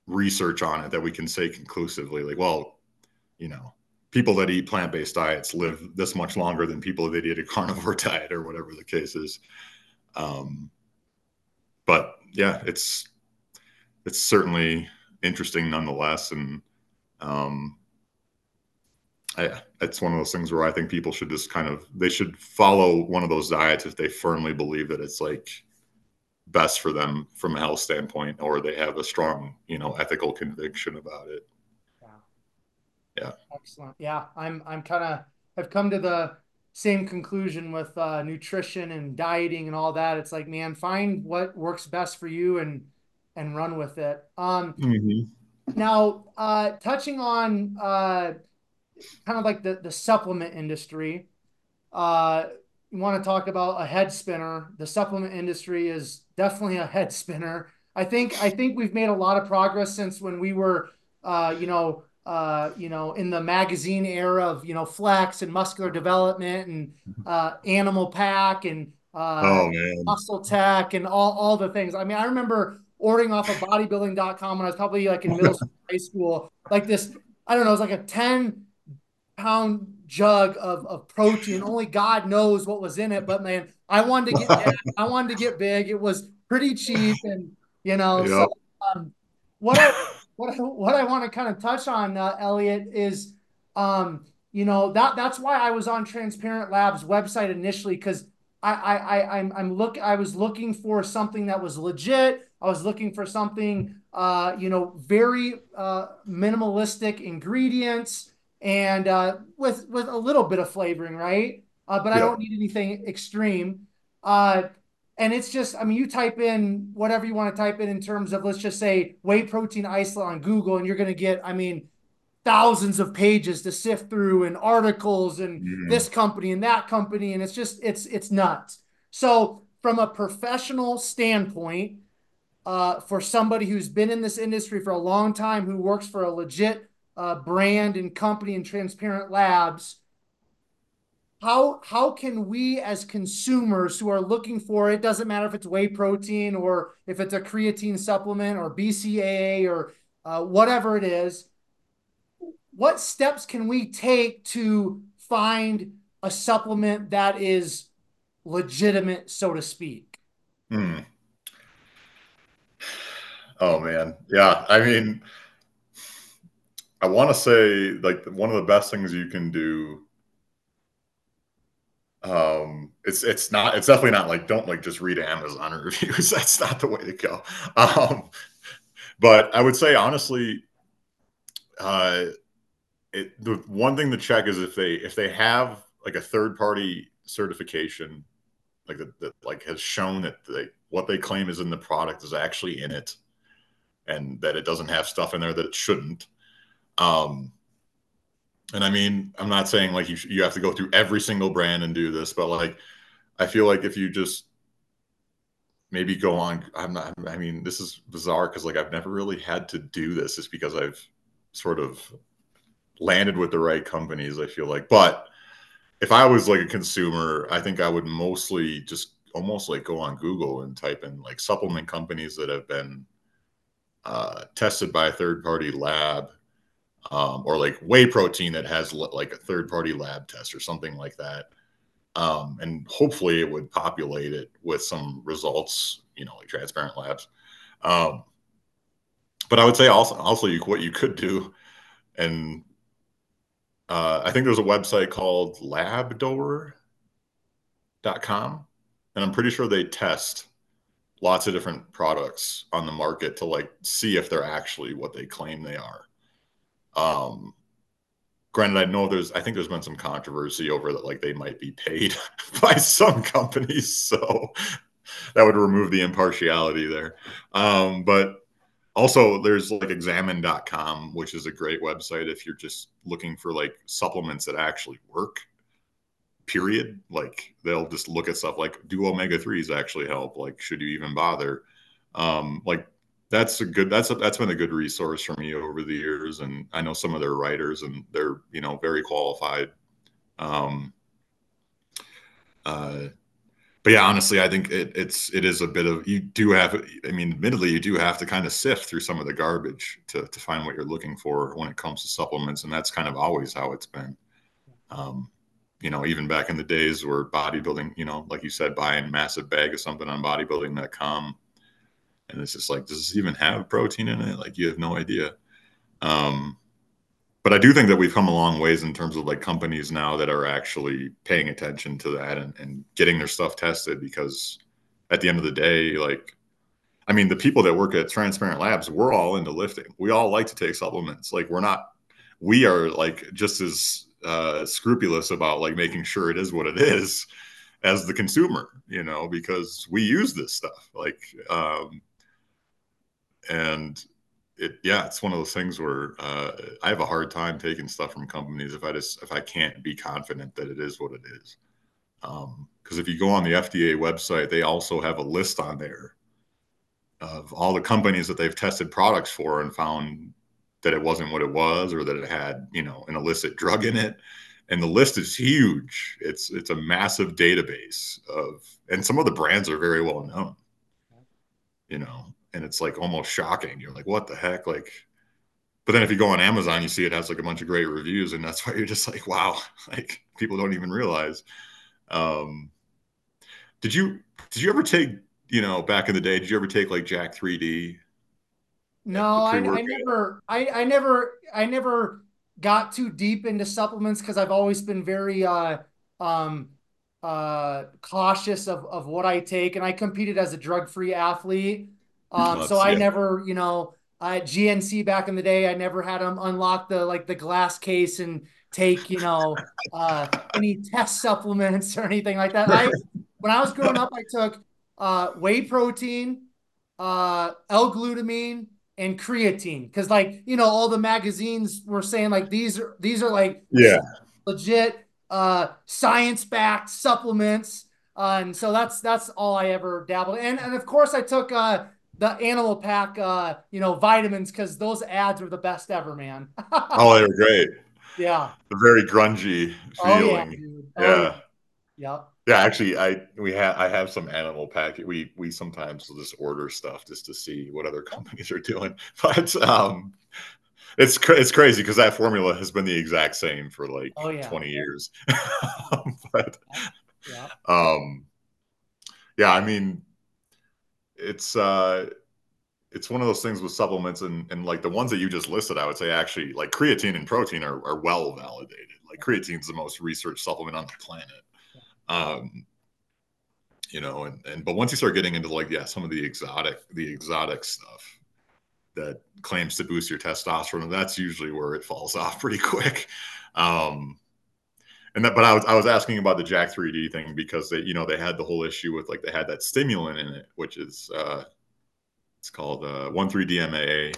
research on it that we can say conclusively like well you know people that eat plant-based diets live this much longer than people that eat a carnivore diet or whatever the case is um, but yeah it's it's certainly interesting nonetheless. And um, I, it's one of those things where I think people should just kind of they should follow one of those diets if they firmly believe that it's like best for them from a health standpoint, or they have a strong you know ethical conviction about it. Yeah. Yeah. Excellent. Yeah, I'm I'm kind of I've come to the same conclusion with uh, nutrition and dieting and all that. It's like, man, find what works best for you and and run with it. Um, mm-hmm. Now, uh, touching on uh, kind of like the, the supplement industry, uh, want to talk about a head spinner. The supplement industry is definitely a head spinner. I think I think we've made a lot of progress since when we were, uh, you know, uh, you know, in the magazine era of you know flex and muscular development and uh, Animal Pak and uh, oh, MuscleTech and all all the things. I mean, I remember ordering off of bodybuilding.com when I was probably like in middle school, high school, like this, I don't know, it was like a 10 pound jug of, of protein. Only God knows what was in it. But man, I wanted to get, I wanted to get big. It was pretty cheap. And, you know, yep. so, um, what I, what I, what I want to kind of touch on, uh, Elliot, is, um, you know, that that's why I was on Transparent Labs website initially because I, I, I, I'm, I'm look, I was looking for something that was legit. I was looking for something uh, you know, very uh, minimalistic ingredients and uh, with with a little bit of flavoring, right? Uh, but I don't need anything extreme. Uh, and it's just, I mean, you type in whatever you want to type in in terms of, let's just say, whey protein isolate on Google, and you're going to get, I mean, thousands of pages to sift through and articles and Mm. this company and that company and it's just it's it's nuts so from a professional standpoint uh, for somebody who's been in this industry for a long time who works for a legit uh, brand and company and transparent labs how how can we as consumers who are looking for it doesn't matter if it's whey protein or if it's a creatine supplement or bcaa or uh, whatever it is what steps can we take to find a supplement that is legitimate, so to speak? Hmm. Oh man, yeah. I mean, I want to say like one of the best things you can do. Um, it's it's not it's definitely not like don't like just read Amazon reviews. That's not the way to go. Um, but I would say honestly, uh, it, the one thing to check is if they if they have like a third party certification like that, that like has shown that they what they claim is in the product is actually in it and that it doesn't have stuff in there that it shouldn't um and i mean i'm not saying like you, you have to go through every single brand and do this but like i feel like if you just maybe go on i'm not i mean this is bizarre because like i've never really had to do this just because i've sort of landed with the right companies i feel like. But if i was like a consumer i think i would mostly just almost like go on google and type in like supplement companies that have been uh, tested by a third party lab um, or like whey protein that has like a third party lab test or something like that um, and hopefully it would populate it with some results you know like transparent labs um, but i would say also also you, what you could do and uh, I think there's a website called labdoor.com. And I'm pretty sure they test lots of different products on the market to like see if they're actually what they claim they are. Um, granted, I know there's, I think there's been some controversy over that, like they might be paid by some companies. So that would remove the impartiality there. Um, but also there's like examine.com which is a great website if you're just looking for like supplements that actually work period like they'll just look at stuff like do omega 3s actually help like should you even bother um like that's a good that's a, that's been a good resource for me over the years and i know some of their writers and they're you know very qualified um uh but yeah, honestly, I think it, it's it is a bit of you do have. I mean, admittedly, you do have to kind of sift through some of the garbage to to find what you're looking for when it comes to supplements, and that's kind of always how it's been. Um, you know, even back in the days where bodybuilding, you know, like you said, buying massive bag of something on bodybuilding.com, and it's just like, does this even have protein in it? Like, you have no idea. Um, but I do think that we've come a long ways in terms of like companies now that are actually paying attention to that and, and getting their stuff tested because at the end of the day, like, I mean, the people that work at Transparent Labs, we're all into lifting. We all like to take supplements. Like, we're not, we are like just as uh, scrupulous about like making sure it is what it is as the consumer, you know, because we use this stuff. Like, um, and it yeah it's one of those things where uh, i have a hard time taking stuff from companies if i just if i can't be confident that it is what it is. Because um, if you go on the fda website they also have a list on there of all the companies that they've tested products for and found that it wasn't what it was or that it had you know an illicit drug in it. And the list is huge. It's it's a massive database of and some of the brands are very well known you know and it's like almost shocking. You're like, what the heck? Like, but then if you go on Amazon, you see it has like a bunch of great reviews, and that's why you're just like, wow, like people don't even realize. Um, did you did you ever take you know back in the day? Did you ever take like Jack 3D? No, I, I never, I, I never, I never got too deep into supplements because I've always been very uh, um, uh, cautious of of what I take, and I competed as a drug free athlete. Um, so I yeah. never, you know, uh, GNC back in the day. I never had them unlock the like the glass case and take you know uh, any test supplements or anything like that. I when I was growing up, I took uh, whey protein, uh, L-glutamine, and creatine because like you know all the magazines were saying like these are these are like yeah legit uh, science backed supplements. Uh, and so that's that's all I ever dabbled in. And, and of course, I took uh, the Animal Pak uh, you know, vitamins because those ads were the best ever, man. oh, they were great. Yeah. The very grungy feeling. Oh, yeah. Oh, yeah. Yep. Yeah, actually, I we have I have some Animal Pak We we sometimes will just order stuff just to see what other companies are doing. But um, it's it's crazy because that formula has been the exact same for like oh, yeah. 20 years. but yeah. um yeah, I mean it's uh it's one of those things with supplements and and like the ones that you just listed, I would say actually like creatine and protein are, are well validated. Like creatine is the most researched supplement on the planet. Um you know, and and but once you start getting into like yeah, some of the exotic the exotic stuff, that claims to boost your testosterone, that's usually where it falls off pretty quick. Um, and that, but I was I was asking about the Jack 3D thing because they, you know, they had the whole issue with like they had that stimulant in it, which is uh, it's called uh, 1,3-DMAA,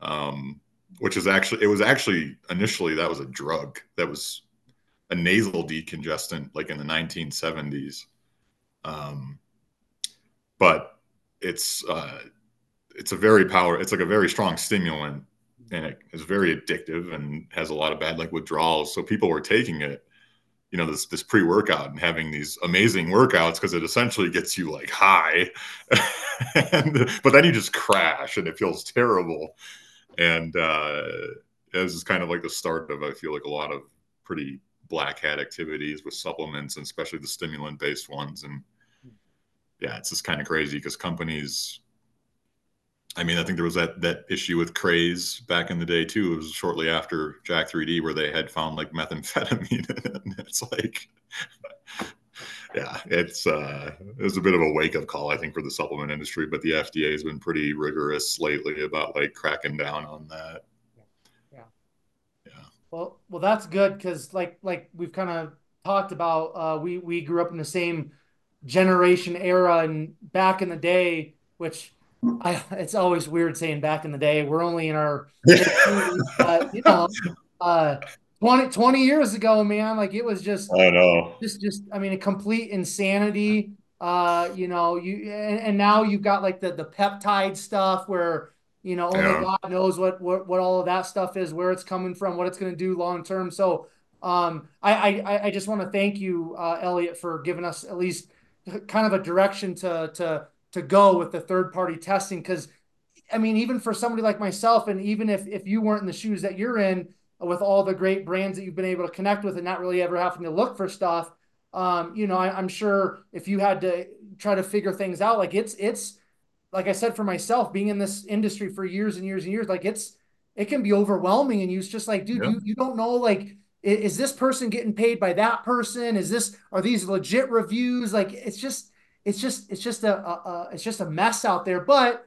um, which is actually it was actually initially that was a drug that was a nasal decongestant like in the 1970s, um, but it's uh, it's a very power it's like a very strong stimulant and it is very addictive and has a lot of bad like withdrawals. So people were taking it you know this this pre-workout and having these amazing workouts because it essentially gets you like high. And but then you just crash and it feels terrible. And uh this is kind of like the start of i feel like a lot of pretty black hat activities with supplements and especially the stimulant based ones. And yeah it's just kind of crazy because companies I mean, I think there was that that issue with craze back in the day too. It was shortly after Jack 3D where they had found like methamphetamine, and it's like, yeah, it's uh, it was a bit of a wake up call, I think, for the supplement industry. But the FDA has been pretty rigorous lately about like cracking down on that. Yeah, yeah. Well, well, that's good because like like we've kind of talked about, uh, we we grew up in the same generation era, and back in the day, which I, it's always weird saying back in the day. We're only in our, but, you know, uh, 20, 20 years ago, man, like it was just, I know, just, just, I mean, a complete insanity. Uh, you know, you, and, and now you've got like the, the peptide stuff where, you know, only yeah. God knows what, what, what all of that stuff is, where it's coming from, what it's going to do long term. So, um, I, I, I just want to thank you, uh, Elliot, for giving us at least kind of a direction to, to, to go with the third party testing because I mean, even for somebody like myself, and even if if you weren't in the shoes that you're in, with all the great brands that you've been able to connect with, and not really ever having to look for stuff, um, you know, I, am sure if you had to try to figure things out, like it's it's like I said for myself, being in this industry for years and years and years, like it's it can be overwhelming, and you just like, dude, yeah. you you don't know like is this person getting paid by that person? Is this are these legit reviews? Like it's just it's just it's just a, a, a, it's just a mess out there. But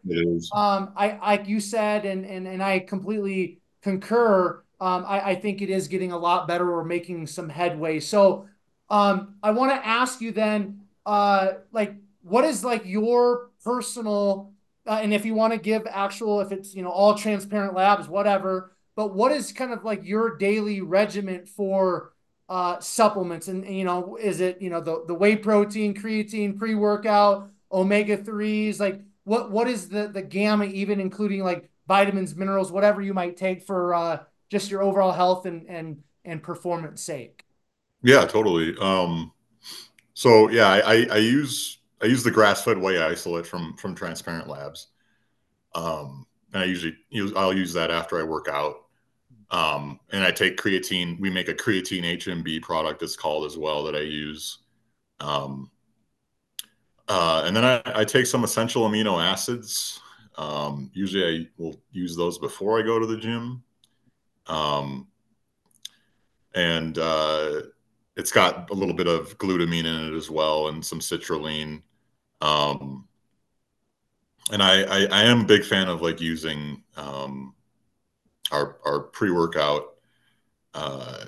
um, I like you said, and and and I completely concur. Um, I, I think it is getting a lot better. We're making some headway. So um, I want to ask you then, uh, like, what is like your personal, uh, and if you want to give actual, if it's you know all transparent labs, whatever. But what is kind of like your daily regiment for uh, supplements. And, you know is it you know the the whey protein creatine pre-workout omega 3s like what what is the the gamma even including like vitamins minerals whatever you might take for uh, just your overall health and and and performance sake? Yeah totally. Um so yeah i i use i use the grass-fed whey isolate from from transparent labs. Um and i usually use i'll use that after i work out um, and I take creatine. We make a creatine HMB product. It's called as well that I use. Um, uh, and then I, I, take some essential amino acids. Um, usually I will use those before I go to the gym. Um, and uh, it's got a little bit of glutamine in it as well and some citrulline. Um, and I, I, I am a big fan of like using um, our our pre workout. Uh,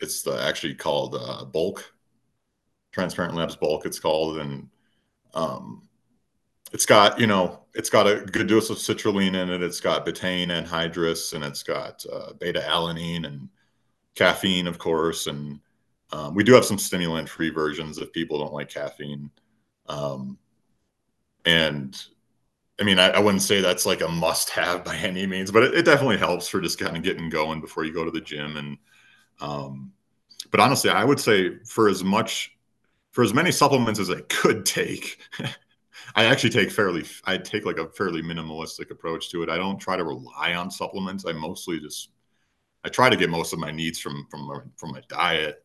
it's the, actually called uh, bulk, transparent labs bulk. It's called, and um, it's got you know it's got a good dose of citrulline in it. It's got betaine anhydrous, and it's got uh, beta alanine and caffeine, of course, and um, we do have some stimulant free versions if people don't like caffeine. Um, and I mean, I, I, wouldn't say that's like a must have by any means, but it, it, definitely helps for just kind of getting going before you go to the gym. And, um, but honestly, I would say for as much, for as many supplements as I could take, I actually take fairly, I take like a fairly minimalistic approach to it. I don't try to rely on supplements. I mostly just, I try to get most of my needs from, from, from my diet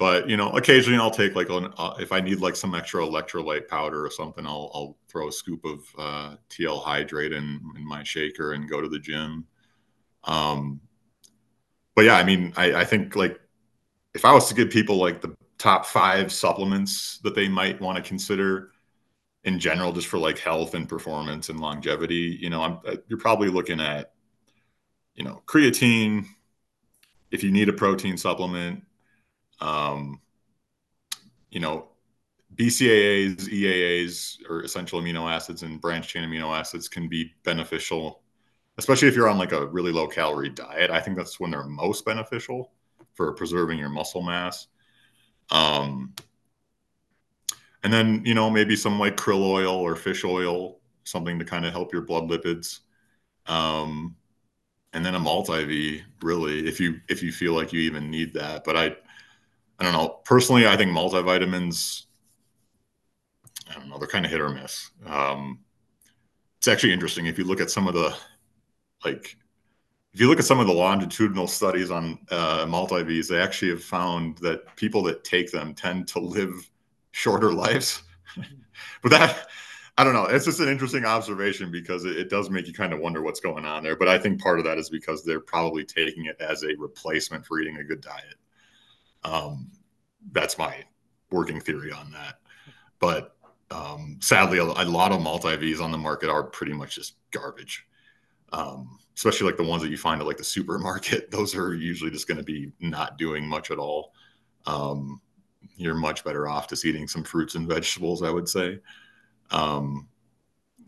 but you know occasionally i'll take like an, uh, if i need like some extra electrolyte powder or something i'll, I'll throw a scoop of uh, tl hydrate in, in my shaker and go to the gym. Um but yeah i mean I, I think like if i was to give people like the top five supplements that they might want to consider in general just for like health and performance and longevity you know i'm uh, you're probably looking at you know creatine if you need a protein supplement um, you know, BCAAs, EAAs, or essential amino acids and branch chain amino acids can be beneficial, especially if you're on like a really low calorie diet. I think that's when they're most beneficial for preserving your muscle mass. Um, and then, you know, maybe some like krill oil or fish oil, something to kind of help your blood lipids. Um, and then a multi-V really, if you, if you feel like you even need that. But I, I don't know. Personally, I think multivitamins, I don't know, they're kind of hit or miss. Um, it's actually interesting if you look at some of the, like, if you look at some of the longitudinal studies on uh, they actually have found that people that take them tend to live shorter lives. but that, I don't know. It's just an interesting observation because it, it, does make you kind of wonder what's going on there. But I think part of that is because they're probably taking it as a replacement for eating a good diet. Um, that's my working theory on that. But um, sadly, a, a, lot of multi V's on the market are pretty much just garbage. Um, especially like the ones that you find at like the supermarket. Those are usually just going to be not doing much at all. Um, you're much better off just eating some fruits and vegetables, I would say. Um,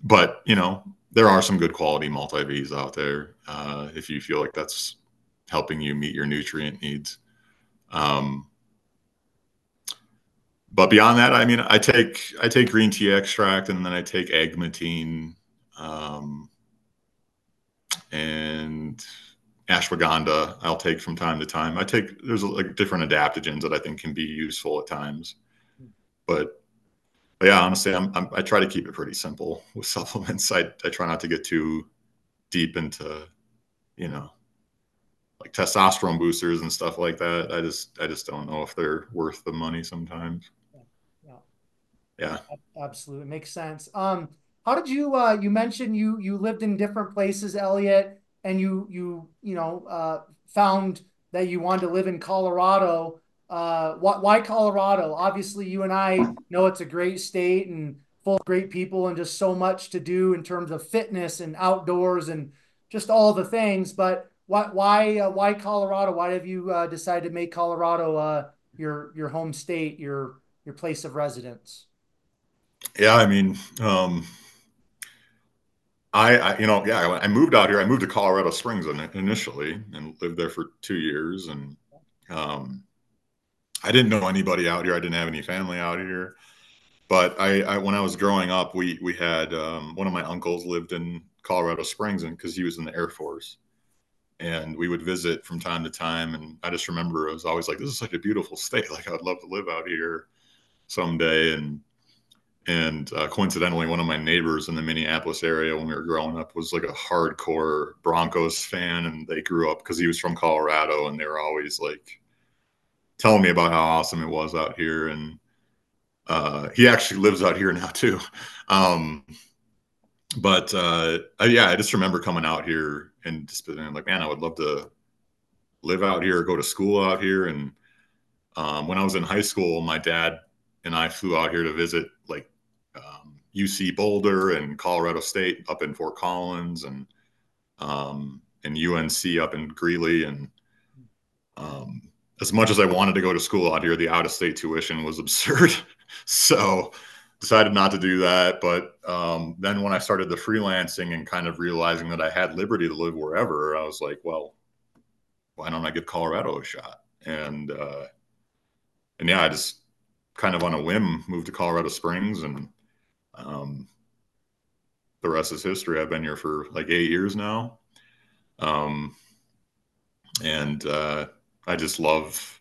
but you know, there are some good quality multi V's out there uh, if you feel like that's helping you meet your nutrient needs. Um, but beyond that, I mean, I take I take green tea extract and then I take agmatine um, and ashwagandha. I'll take from time to time. I take there's like different adaptogens that I think can be useful at times, but, but yeah, honestly, I'm, I'm, i try to keep it pretty simple with supplements. I I try not to get too deep into you know like testosterone boosters and stuff like that. I just I just don't know if they're worth the money sometimes. Yeah. Yeah. Absolutely. Makes sense. Um how did you uh you mentioned you you lived in different places, Elliot, and you you you know uh found that you wanted to live in Colorado. Uh why Colorado? Obviously you and I know it's a great state and full of great people and just so much to do in terms of fitness and outdoors and just all the things, but why why uh, why Colorado? Why have you uh, decided to make Colorado uh, your your home state, your your place of residence? Yeah, I mean, um, I, I, you know yeah I moved out here. I moved to Colorado Springs initially and lived there for two years, and um, I didn't know anybody out here. I didn't have any family out here. But I, I when I was growing up, we we had um, one of my uncles lived in Colorado Springs, and because he was in the Air Force, and we would visit from time to time. And I just remember it was always like, this is such a beautiful state. Like I'd love to live out here someday. And and uh, coincidentally, one of my neighbors in the Minneapolis area when we were growing up was like a hardcore Broncos fan, and they grew up because he was from Colorado, and they were always like telling me about how awesome it was out here. And uh, he actually lives out here now too. Um, but uh, yeah, I just remember coming out here and just being like, man, I would love to live out here, go to school out here. And um, when I was in high school, my dad and I flew out here to visit like um, UC Boulder and Colorado State up in Fort Collins and um, and UNC up in Greeley and um, as much as I wanted to go to school out here, the out of state tuition was absurd. so decided not to do that. But um, then when I started the freelancing and kind of realizing that I had liberty to live wherever, I was like, well, why don't I give Colorado a shot? And uh, and yeah, I just kind of on a whim moved to Colorado Springs, and um, the rest is history. I've been here for like eight years now, um, and uh, I just love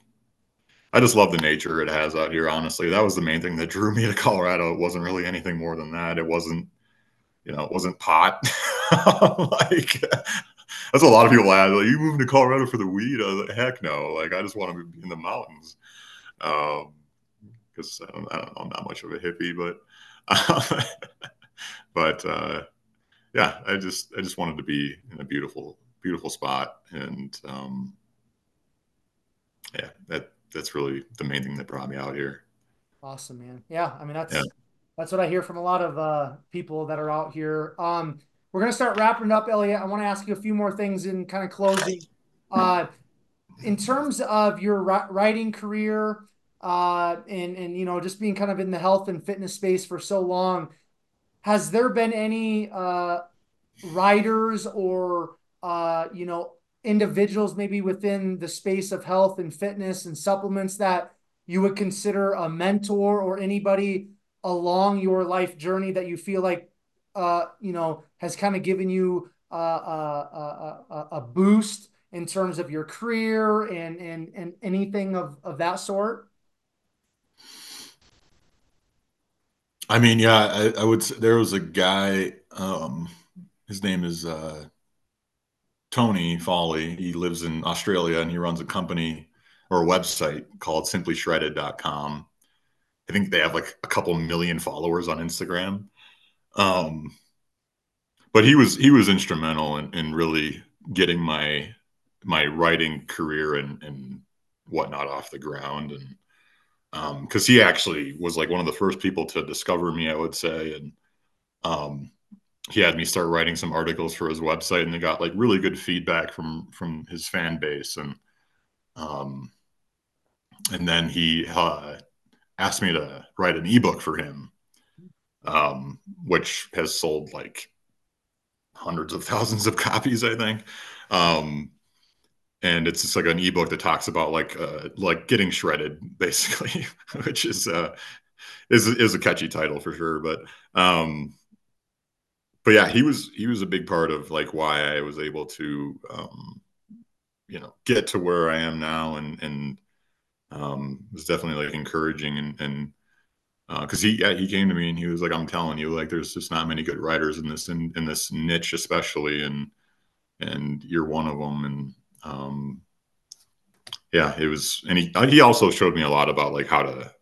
I just love the nature it has out here. Honestly, that was the main thing that drew me to Colorado. It wasn't really anything more than that. It wasn't, you know, it wasn't pot. like that's a lot of people ask. Like, you moving to Colorado for the weed? I was like, heck no. Like I just want to be in the mountains. Um, because I, I, don't know, I'm not much of a hippie, but uh, but uh, yeah, I just I just wanted to be in a beautiful beautiful spot, and um, yeah, that that's really the main thing that brought me out here. Awesome, man. Yeah, I mean that's yeah. that's what I hear from a lot of uh, people that are out here. Um, we're gonna start wrapping up, Elliot. I want to ask you a few more things in kind of closing. Uh, in terms of your writing career, uh, and and you know just being kind of in the health and fitness space for so long, has there been any uh, writers or uh, you know individuals maybe within the space of health and fitness and supplements that you would consider a mentor or anybody along your life journey that you feel like uh, you know has kind of given you uh, a, a, a, boost in terms of your career and and and anything of of that sort? I mean yeah i, I would there was a guy um his name is uh Tony Foley. He lives in Australia and he runs a company or a website called simplyshredded.com. I think they have like a couple million followers on Instagram. Um, but he was he was instrumental in, in really getting my my writing career and, and whatnot off the ground and because um, he actually was like one of the first people to discover me, I would say, and um, he had me start writing some articles for his website and they got like really good feedback from from his fan base and um and then he uh, asked me to write an ebook for him um which has sold like hundreds of thousands of copies i think. Um and it's just like an ebook that talks about like uh like getting shredded basically which is uh is is a catchy title for sure but um but yeah, he was he was a big part of like why I was able to um, you know get to where I am now, and and um, was definitely like encouraging and and because uh, he yeah, he came to me and he was like, I'm telling you, like there's just not many good writers in this in, in this niche especially, and and you're one of them, and um, yeah, it was, and he he also showed me a lot about like how to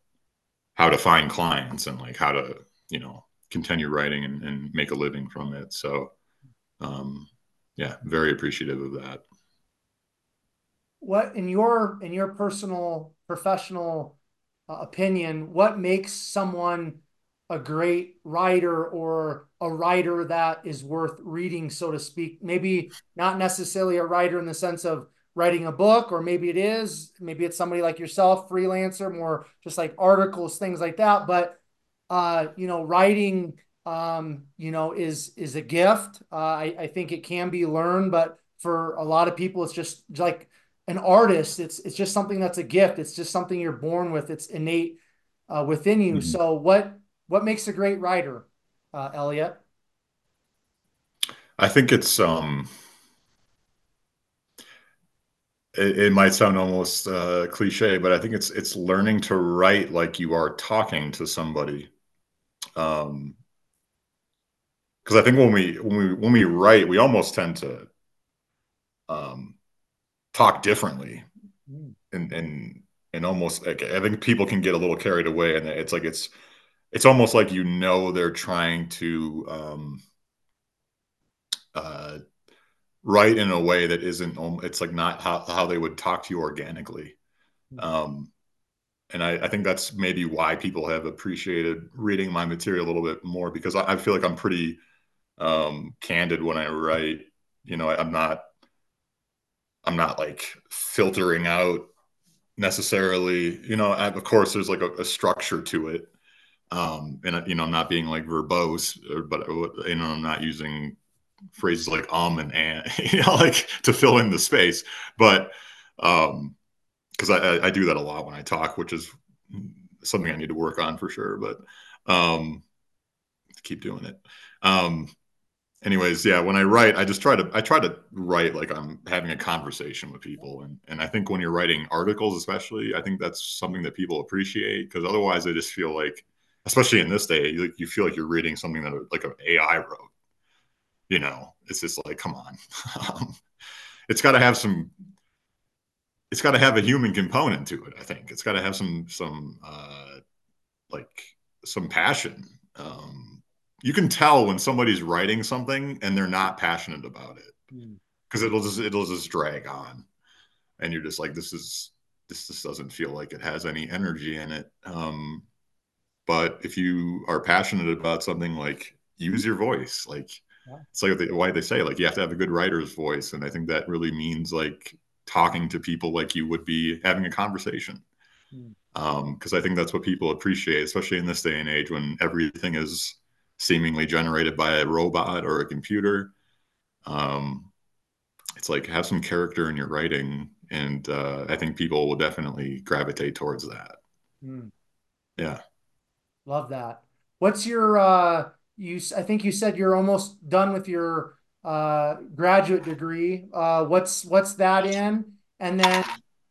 how to find clients and like how to you know continue writing and, and make a living from it. So, um, yeah, very appreciative of that. What in your in your personal professional uh, opinion, what makes someone a great writer or a writer that is worth reading, so to speak? Maybe not necessarily a writer in the sense of writing a book, or maybe it is, maybe it's somebody like yourself, freelancer, more just like articles, things like that. But uh, you know, writing, um, you know, is is a gift. Uh, I, I think it can be learned, but for a lot of people, it's just like an artist. It's it's just something that's a gift. It's just something you're born with. It's innate uh, within you. Mm-hmm. So what what makes a great writer, uh, Elliot? I think it's um, it, it might sound almost uh, cliche, but I think it's it's learning to write like you are talking to somebody um because i think when we when we when we write we almost tend to um talk differently and and and almost like i think people can get a little carried away and it's like it's it's almost like you know they're trying to um uh write in a way that isn't it's like not how, how they would talk to you organically mm. um and I, I, think that's maybe why people have appreciated reading my material a little bit more because I, I feel like I'm pretty um, candid when I write. You know, I, I'm not I'm not like filtering out necessarily. You know, I, of course, there's like a, a structure to it, um, and you know, I'm not being like verbose, but you know, I'm not using phrases like um and and you know, like to fill in the space, but um because I, I do that a lot when I talk, which is something I need to work on for sure. But um, keep doing it. Um, anyways, yeah, when I write, I just try to I try to write like I'm having a conversation with people, and and I think when you're writing articles, especially, I think that's something that people appreciate because otherwise, they just feel like, especially in this day, you, you feel like you're reading something that like an AI wrote. You know, it's just like, come on. Um, it's got to have some it's got to have a human component to it. I think it's got to have some some uh, like some passion. Um, you can tell when somebody's writing something and they're not passionate about it because hmm. mm. it'll just it'll just drag on, and you're just like this is this just doesn't feel like it has any energy in it. Um, but if you are passionate about something, like use your voice, like yeah. it's like why they say like you have to have a good writer's voice, and I think that really means like talking to people like you would be having a conversation. Because mm. um, I think that's what people appreciate, especially in this day and age when everything is seemingly generated by a robot or a computer. Um, it's like have some character in your writing, and uh, I think people will definitely gravitate towards that. Mm. Yeah, love that. What's your uh, you? I think you said you're almost done with your uh, graduate degree. Uh, what's what's that in? And then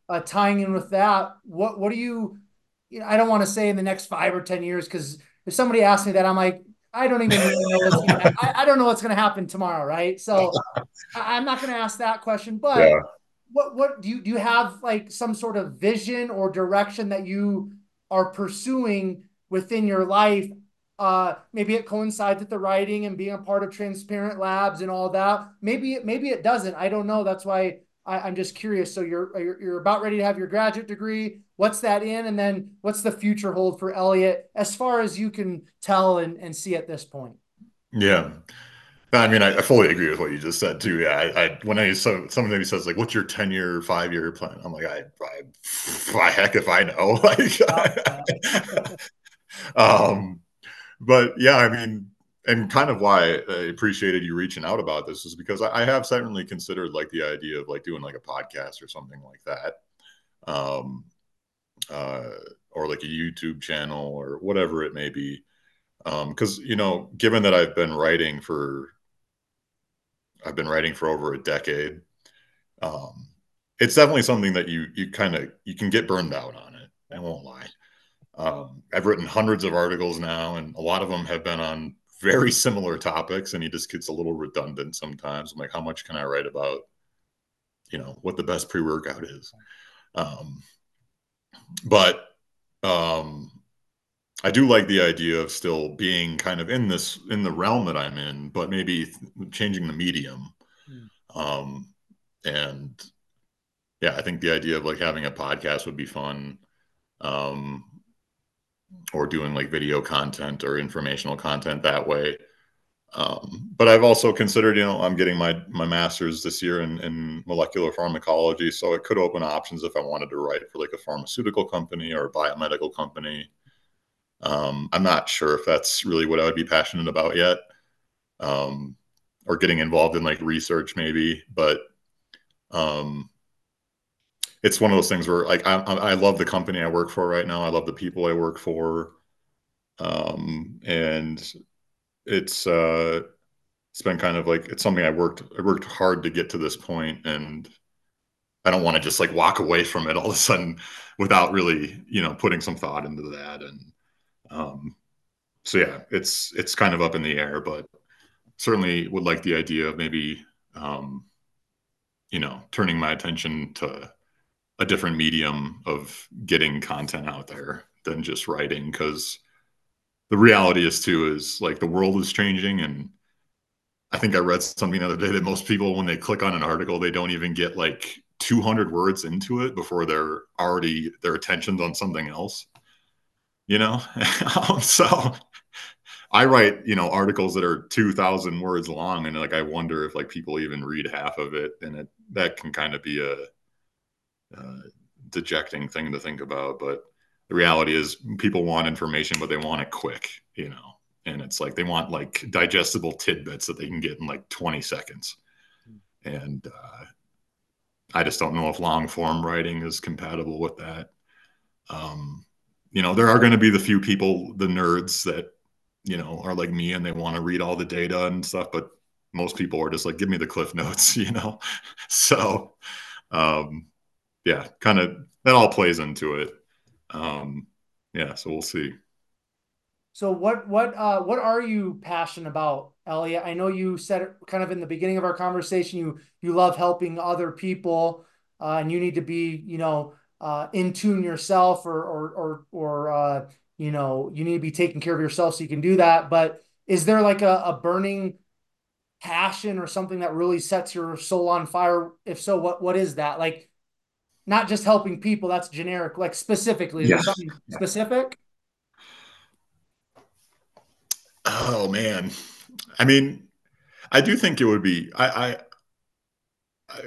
uh, tying in with that, what what do you? you know, I don't want to say in the next five or ten years because if somebody asks me that, I'm like, I don't even know what's gonna, I, I, don't know what's going to happen tomorrow, right? So I, am not going to ask that question. But yeah. what what do you do? You have like some sort of vision or direction that you are pursuing within your life uh, maybe it coincides with the writing and being a part of transparent labs and all that. Maybe it, maybe it doesn't. I don't know. That's why I, am just curious. So you're, you're, you're about ready to have your graduate degree. What's that in? And then what's the future hold for Elliot as far as you can tell and, and see at this point? Yeah. I mean, I, I fully agree with what you just said too. Yeah, I, I when I so someone maybe says like, "What's your ten year, five year plan?" I'm like, I, I, by heck if I know. Like, um, but yeah, I mean, and kind of why I appreciated you reaching out about this is because I have certainly considered like the idea of like doing like a podcast or something like that, um, uh, or like a YouTube channel or whatever it may be. Because um, you know, given that I've been writing for, I've been writing for over a decade. Um, it's definitely something that you you kind of you can get burned out on it. I won't lie. Um, I've written hundreds of articles now, and a lot of them have been on very similar topics, and he just gets a little redundant sometimes. I'm like, how much can I write about, you know, what the best pre workout is? Um, but um, I do like the idea of still being kind of in this in the realm that I'm in, but maybe changing the medium. Mm. Um, and yeah, I think the idea of like having a podcast would be fun. Um, or doing like video content or informational content that way. Um, but I've also considered, you know, I'm getting my my master's this year in, in molecular pharmacology, so it could open options if I wanted to write for like a pharmaceutical company or a biomedical company. Um, I'm not sure if that's really what I would be passionate about yet, um, or getting involved in like research maybe. But um, it's one of those things where like I, I love the company I work for right now. I love the people I work for, um, and it's uh, it's been kind of like it's something I worked I worked hard to get to this point, and I don't want to just like walk away from it all of a sudden without really you know putting some thought into that. And um, so yeah, it's it's kind of up in the air, but certainly would like the idea of maybe um, you know turning my attention to a different medium of getting content out there than just writing because the reality is too is like the world is changing and i think i read something the other day that most people when they click on an article they don't even get like 200 words into it before they're already their attention's on something else you know? Um, so i write you know articles that are 2000 words long and like i wonder if like people even read half of it and it that can kind of be a, a dejecting thing to think about but the reality is people want information but they want it quick you know and it's like they want like digestible tidbits that they can get in like 20 seconds and uh, I just don't know if long form writing is compatible with that. Um, you know, there are going to be the few people, the nerds that, you know, are like me and they want to read all the data and stuff, but most people are just like, give me the cliff notes, you know? so, um, yeah, kind of that all plays into it. Um, yeah, so we'll see. So what what uh what are you passionate about, Elliot? I know you said kind of in the beginning of our conversation. You you love helping other people, uh, and you need to be you know uh, in tune yourself, or or or or uh, you know you need to be taking care of yourself so you can do that. But is there like a, a burning passion or something that really sets your soul on fire? If so, what what is that? Like not just helping people. That's generic. Like specifically, yes. something specific. Oh man, I mean, I do think it would be. I, I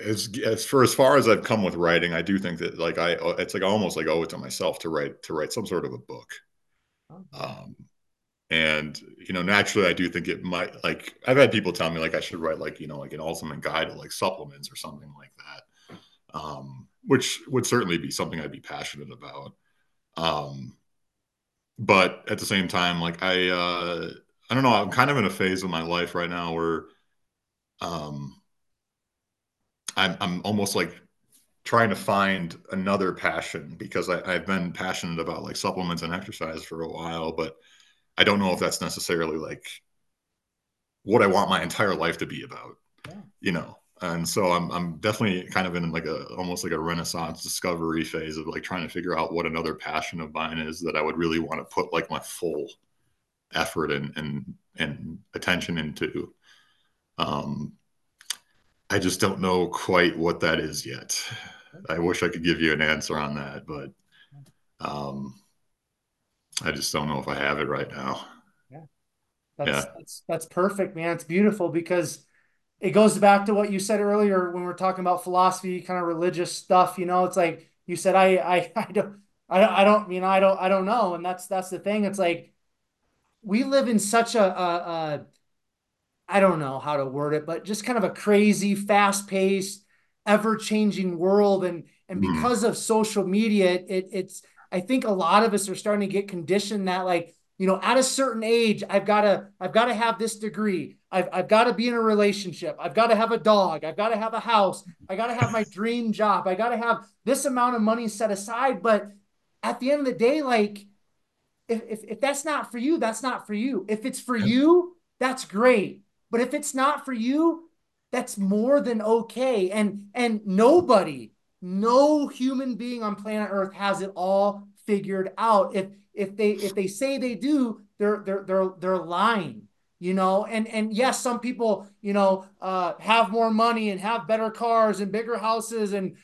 as as for as far as I've come with writing, I do think that like I it's like I almost like owe it to myself to write to write some sort of a book. Oh. Um, and you know, naturally, I do think it might like I've had people tell me like I should write like you know like an ultimate guide to like supplements or something like that, um, which would certainly be something I'd be passionate about. Um, but at the same time, like I, uh, I don't know. I'm kind of in a phase of my life right now where um, I'm, I'm almost like trying to find another passion because I, I've been passionate about like supplements and exercise for a while, but I don't know if that's necessarily like what I want my entire life to be about, yeah. you know? And so I'm, I'm definitely kind of in like a, almost like a renaissance discovery phase of like trying to figure out what another passion of mine is that I would really want to put like my full effort and and and attention into. Um, I just don't know quite what that is yet. I wish I could give you an answer on that, but um, I just don't know if I have it right now. Yeah, that's yeah. that's that's perfect, man. It's beautiful because it goes back to what you said earlier when we are talking about philosophy, kind of religious stuff. You know, it's like you said, I I I don't I, I don't you know I don't I don't know, and that's that's the thing. It's like we live in such a, a, a I don't know how to word it, but just kind of a crazy, fast paced, ever changing world. And, and mm-hmm. because of social media, it, it's, I think a lot of us are starting to get conditioned that like, you know, at a certain age, I've got to, I've got to have this degree. I've, I've got to be in a relationship. I've got to have a dog. I've got to have a house. I got to have my dream job. I got to have this amount of money set aside. But at the end of the day, like, if, if, if that's not for you, that's not for you. If it's for you, that's great. But if it's not for you, that's more than okay. And and nobody, no human being on planet Earth has it all figured out. If if they if they say they do, they're they're they're they're lying. You know, and and yes, some people, you know, uh, have more money and have better cars and bigger houses and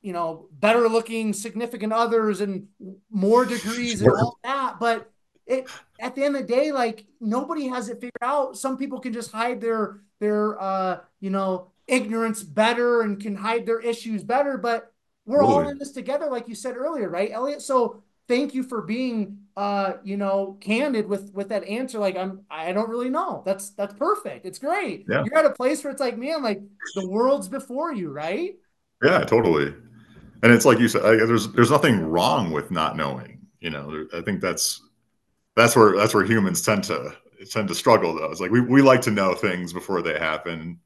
you know, better looking significant others and more degrees sure. and all that. But it at the end of the day, like nobody has it figured out. Some people can just hide their their uh, you know, ignorance better and can hide their issues better. But we're really? all in this together, like you said earlier, right, Elliot? So thank you for being uh, you know, candid with with that answer. Like I'm I don't really know. That's that's perfect. It's great. Yeah. You're at a place where it's like, man, like the world's before you, right? Yeah, totally and it's like you said, I, there's there's nothing wrong with not knowing. You know, I think that's that's where that's where humans tend to tend to struggle. Though it's like we we like to know things before they happen.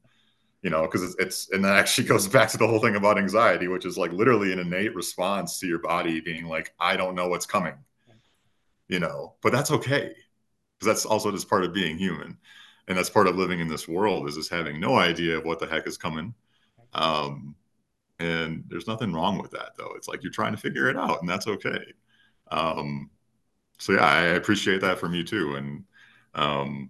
You know, because it's, it's and that actually goes back to the whole thing about anxiety, which is like literally an innate response to your body being like, I don't know what's coming. You know, but that's okay because that's also just part of being human, and that's part of living in this world is just having no idea of what the heck is coming. Um, and there's nothing wrong with that though it's like you're trying to figure it out and that's okay um, so yeah i appreciate that from you too and um,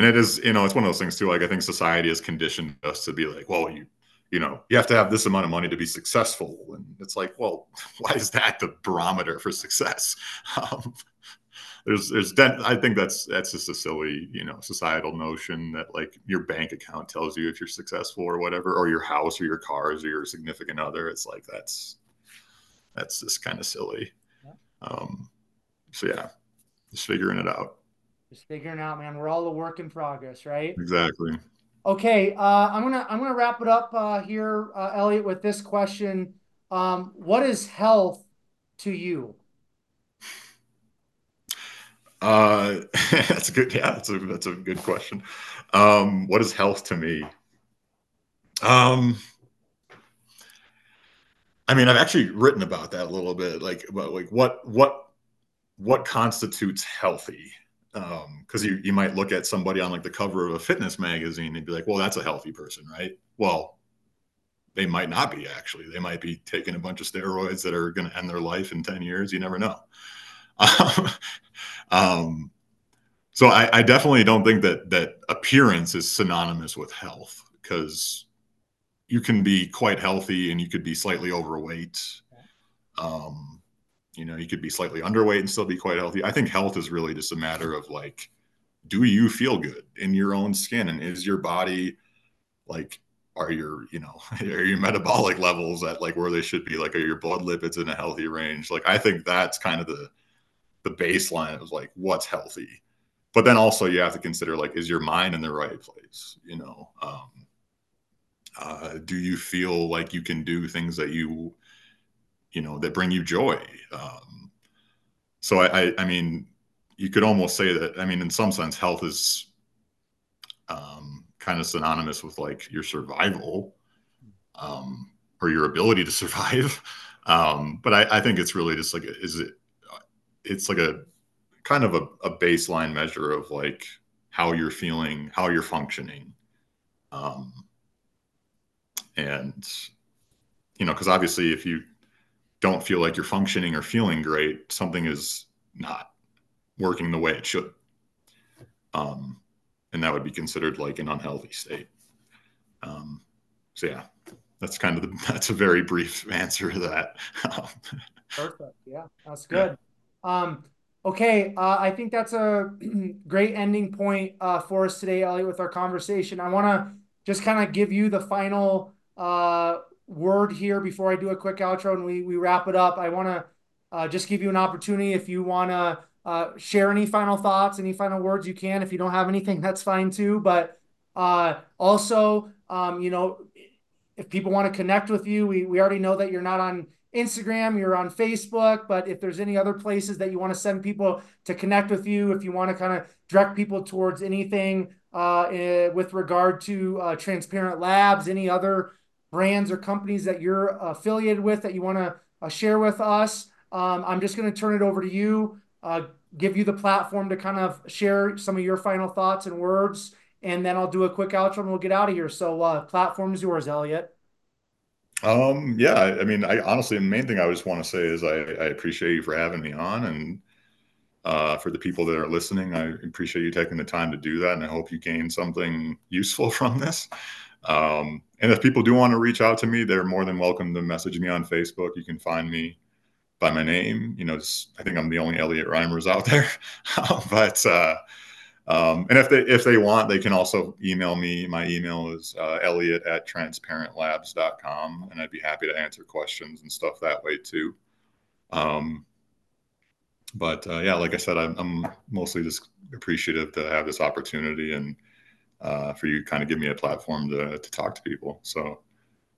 and it is you know it's one of those things too like i think society has conditioned us to be like well you you know, you have to have this amount of money to be successful. And it's like, well, why is that the barometer for success? Um, there's, there's, that I think that's, that's just a silly, you know, societal notion that like your bank account tells you if you're successful or whatever, or your house or your cars or your significant other. It's like, that's, that's just kind of silly. Um, so yeah, just figuring it out. Just figuring out, man. We're all a work in progress, right? Exactly. Okay, uh, I'm gonna I'm gonna wrap it up uh, here, uh, Elliot, with this question. Um, what is health to you? Uh, that's a good yeah, that's a that's a good question. Um, what is health to me? Um, I mean, I've actually written about that a little bit, like about like what what what constitutes healthy because um, you, you might look at somebody on like the cover of a fitness magazine and be like, well, that's a healthy person, right? Well, they might not be actually. They might be taking a bunch of steroids that are going to end their life in 10 years. You never know. um, so I, I, definitely don't think that that appearance is synonymous with health because you can be quite healthy and you could be slightly overweight. Um, you know, you could be slightly underweight and still be quite healthy. I think health is really just a matter of like, do you feel good in your own skin? And is your body like, are your, you know, are your metabolic levels at like where they should be? Like, are your blood lipids in a healthy range? Like, I think that's kind of the, the baseline of like what's healthy. But then also you have to consider like, is your mind in the right place? You know, um, uh, do you feel like you can do things that you you know that bring you joy. Um, so I, I, I mean you could almost say that i mean in some sense health is um, kind of synonymous with like your survival um, or your ability to survive. Um, but I, I think it's really just like is it it's like a kind of a, a baseline measure of like how you're feeling how you're functioning. Um, and you know because obviously if you don't feel like you're functioning or feeling great, something is not working the way it should. Um, and that would be considered like an unhealthy state. Um, so yeah, that's kind of the, that's a very brief answer to that. Perfect. Yeah, that's good. Yeah. Um, okay. Uh, I think that's a great ending point uh, for us today, Elliot, with our conversation. I want to just kind of give you the final uh, word here before I do a quick outro and we, we wrap it up. I want to uh, just give you an opportunity if you want to uh, share any final thoughts, any final words you can. If you don't have anything, that's fine too. But uh, also, um, you know, if people want to connect with you, we, we already know that you're not on Instagram, you're on Facebook, but if there's any other places that you want to send people to connect with you, if you want to kind of direct people towards anything uh, eh, with regard to uh, Transparent Labs, any other brands or companies that you're affiliated with that you want to uh, share with us. Um, I'm just going to turn it over to you, uh, give you the platform to kind of share some of your final thoughts and words, and then I'll do a quick outro and we'll get out of here. So, uh, platform is yours, Elliot. Um, yeah, I, mean, I honestly, the main thing I just want to say is I, I appreciate you for having me on and uh, for the people that are listening, I appreciate you taking the time to do that, and I hope you gain something useful from this. Um, and if people do want to reach out to me, they're more than welcome to message me on Facebook. You can find me by my name. You know, I think I'm the only Elliot Reimers out there. but uh, um, and if they if they want, they can also email me. My email is uh, Elliot at transparentlabs.com, and I'd be happy to answer questions and stuff that way too. Um, but uh, yeah, like I said, I'm, I'm mostly just appreciative to have this opportunity and uh, for you kind of give me a platform to, to talk to people. So,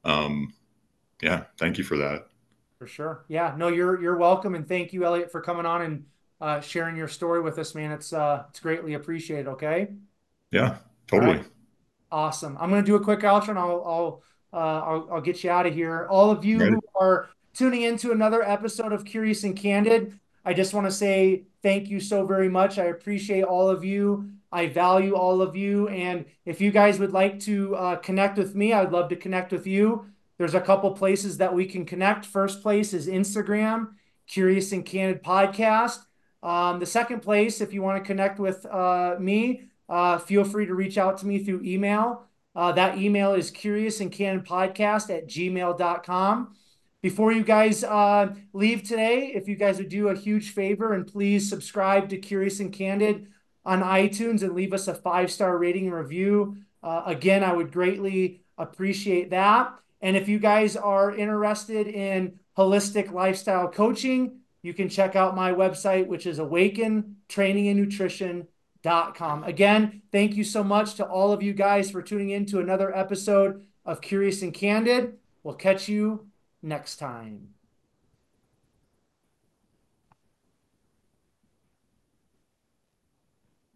um, yeah, thank you for that. For sure. Yeah, no, you're, you're welcome. And thank you, Elliot, for coming on and uh, sharing your story with us, man. It's, uh, it's greatly appreciated. Okay. Yeah, totally. Right. Awesome. I'm going to do a quick outro and I'll, I'll, uh, I'll, I'll get you out of here. All of you who are tuning into another episode of Curious and Candid, I just want to say thank you so very much. I appreciate all of you. I value all of you. And if you guys would like to uh, connect with me, I'd love to connect with you. There's a couple places that we can connect. First place is Instagram, Curious and Candid Podcast. Um, the second place, if you want to connect with uh, me, uh, feel free to reach out to me through email, Uh, that email is curious and candid podcast at gmail.com. Before you guys uh, leave today, if you guys would do a huge favor and please subscribe to Curious and Candid on iTunes and leave us a five star rating and review. Uh, again, I would greatly appreciate that. And if you guys are interested in holistic lifestyle coaching, you can check out my website, which is Awaken Training and Nutrition.com. Again, thank you so much to all of you guys for tuning in to another episode of Curious and Candid. We'll catch you next time.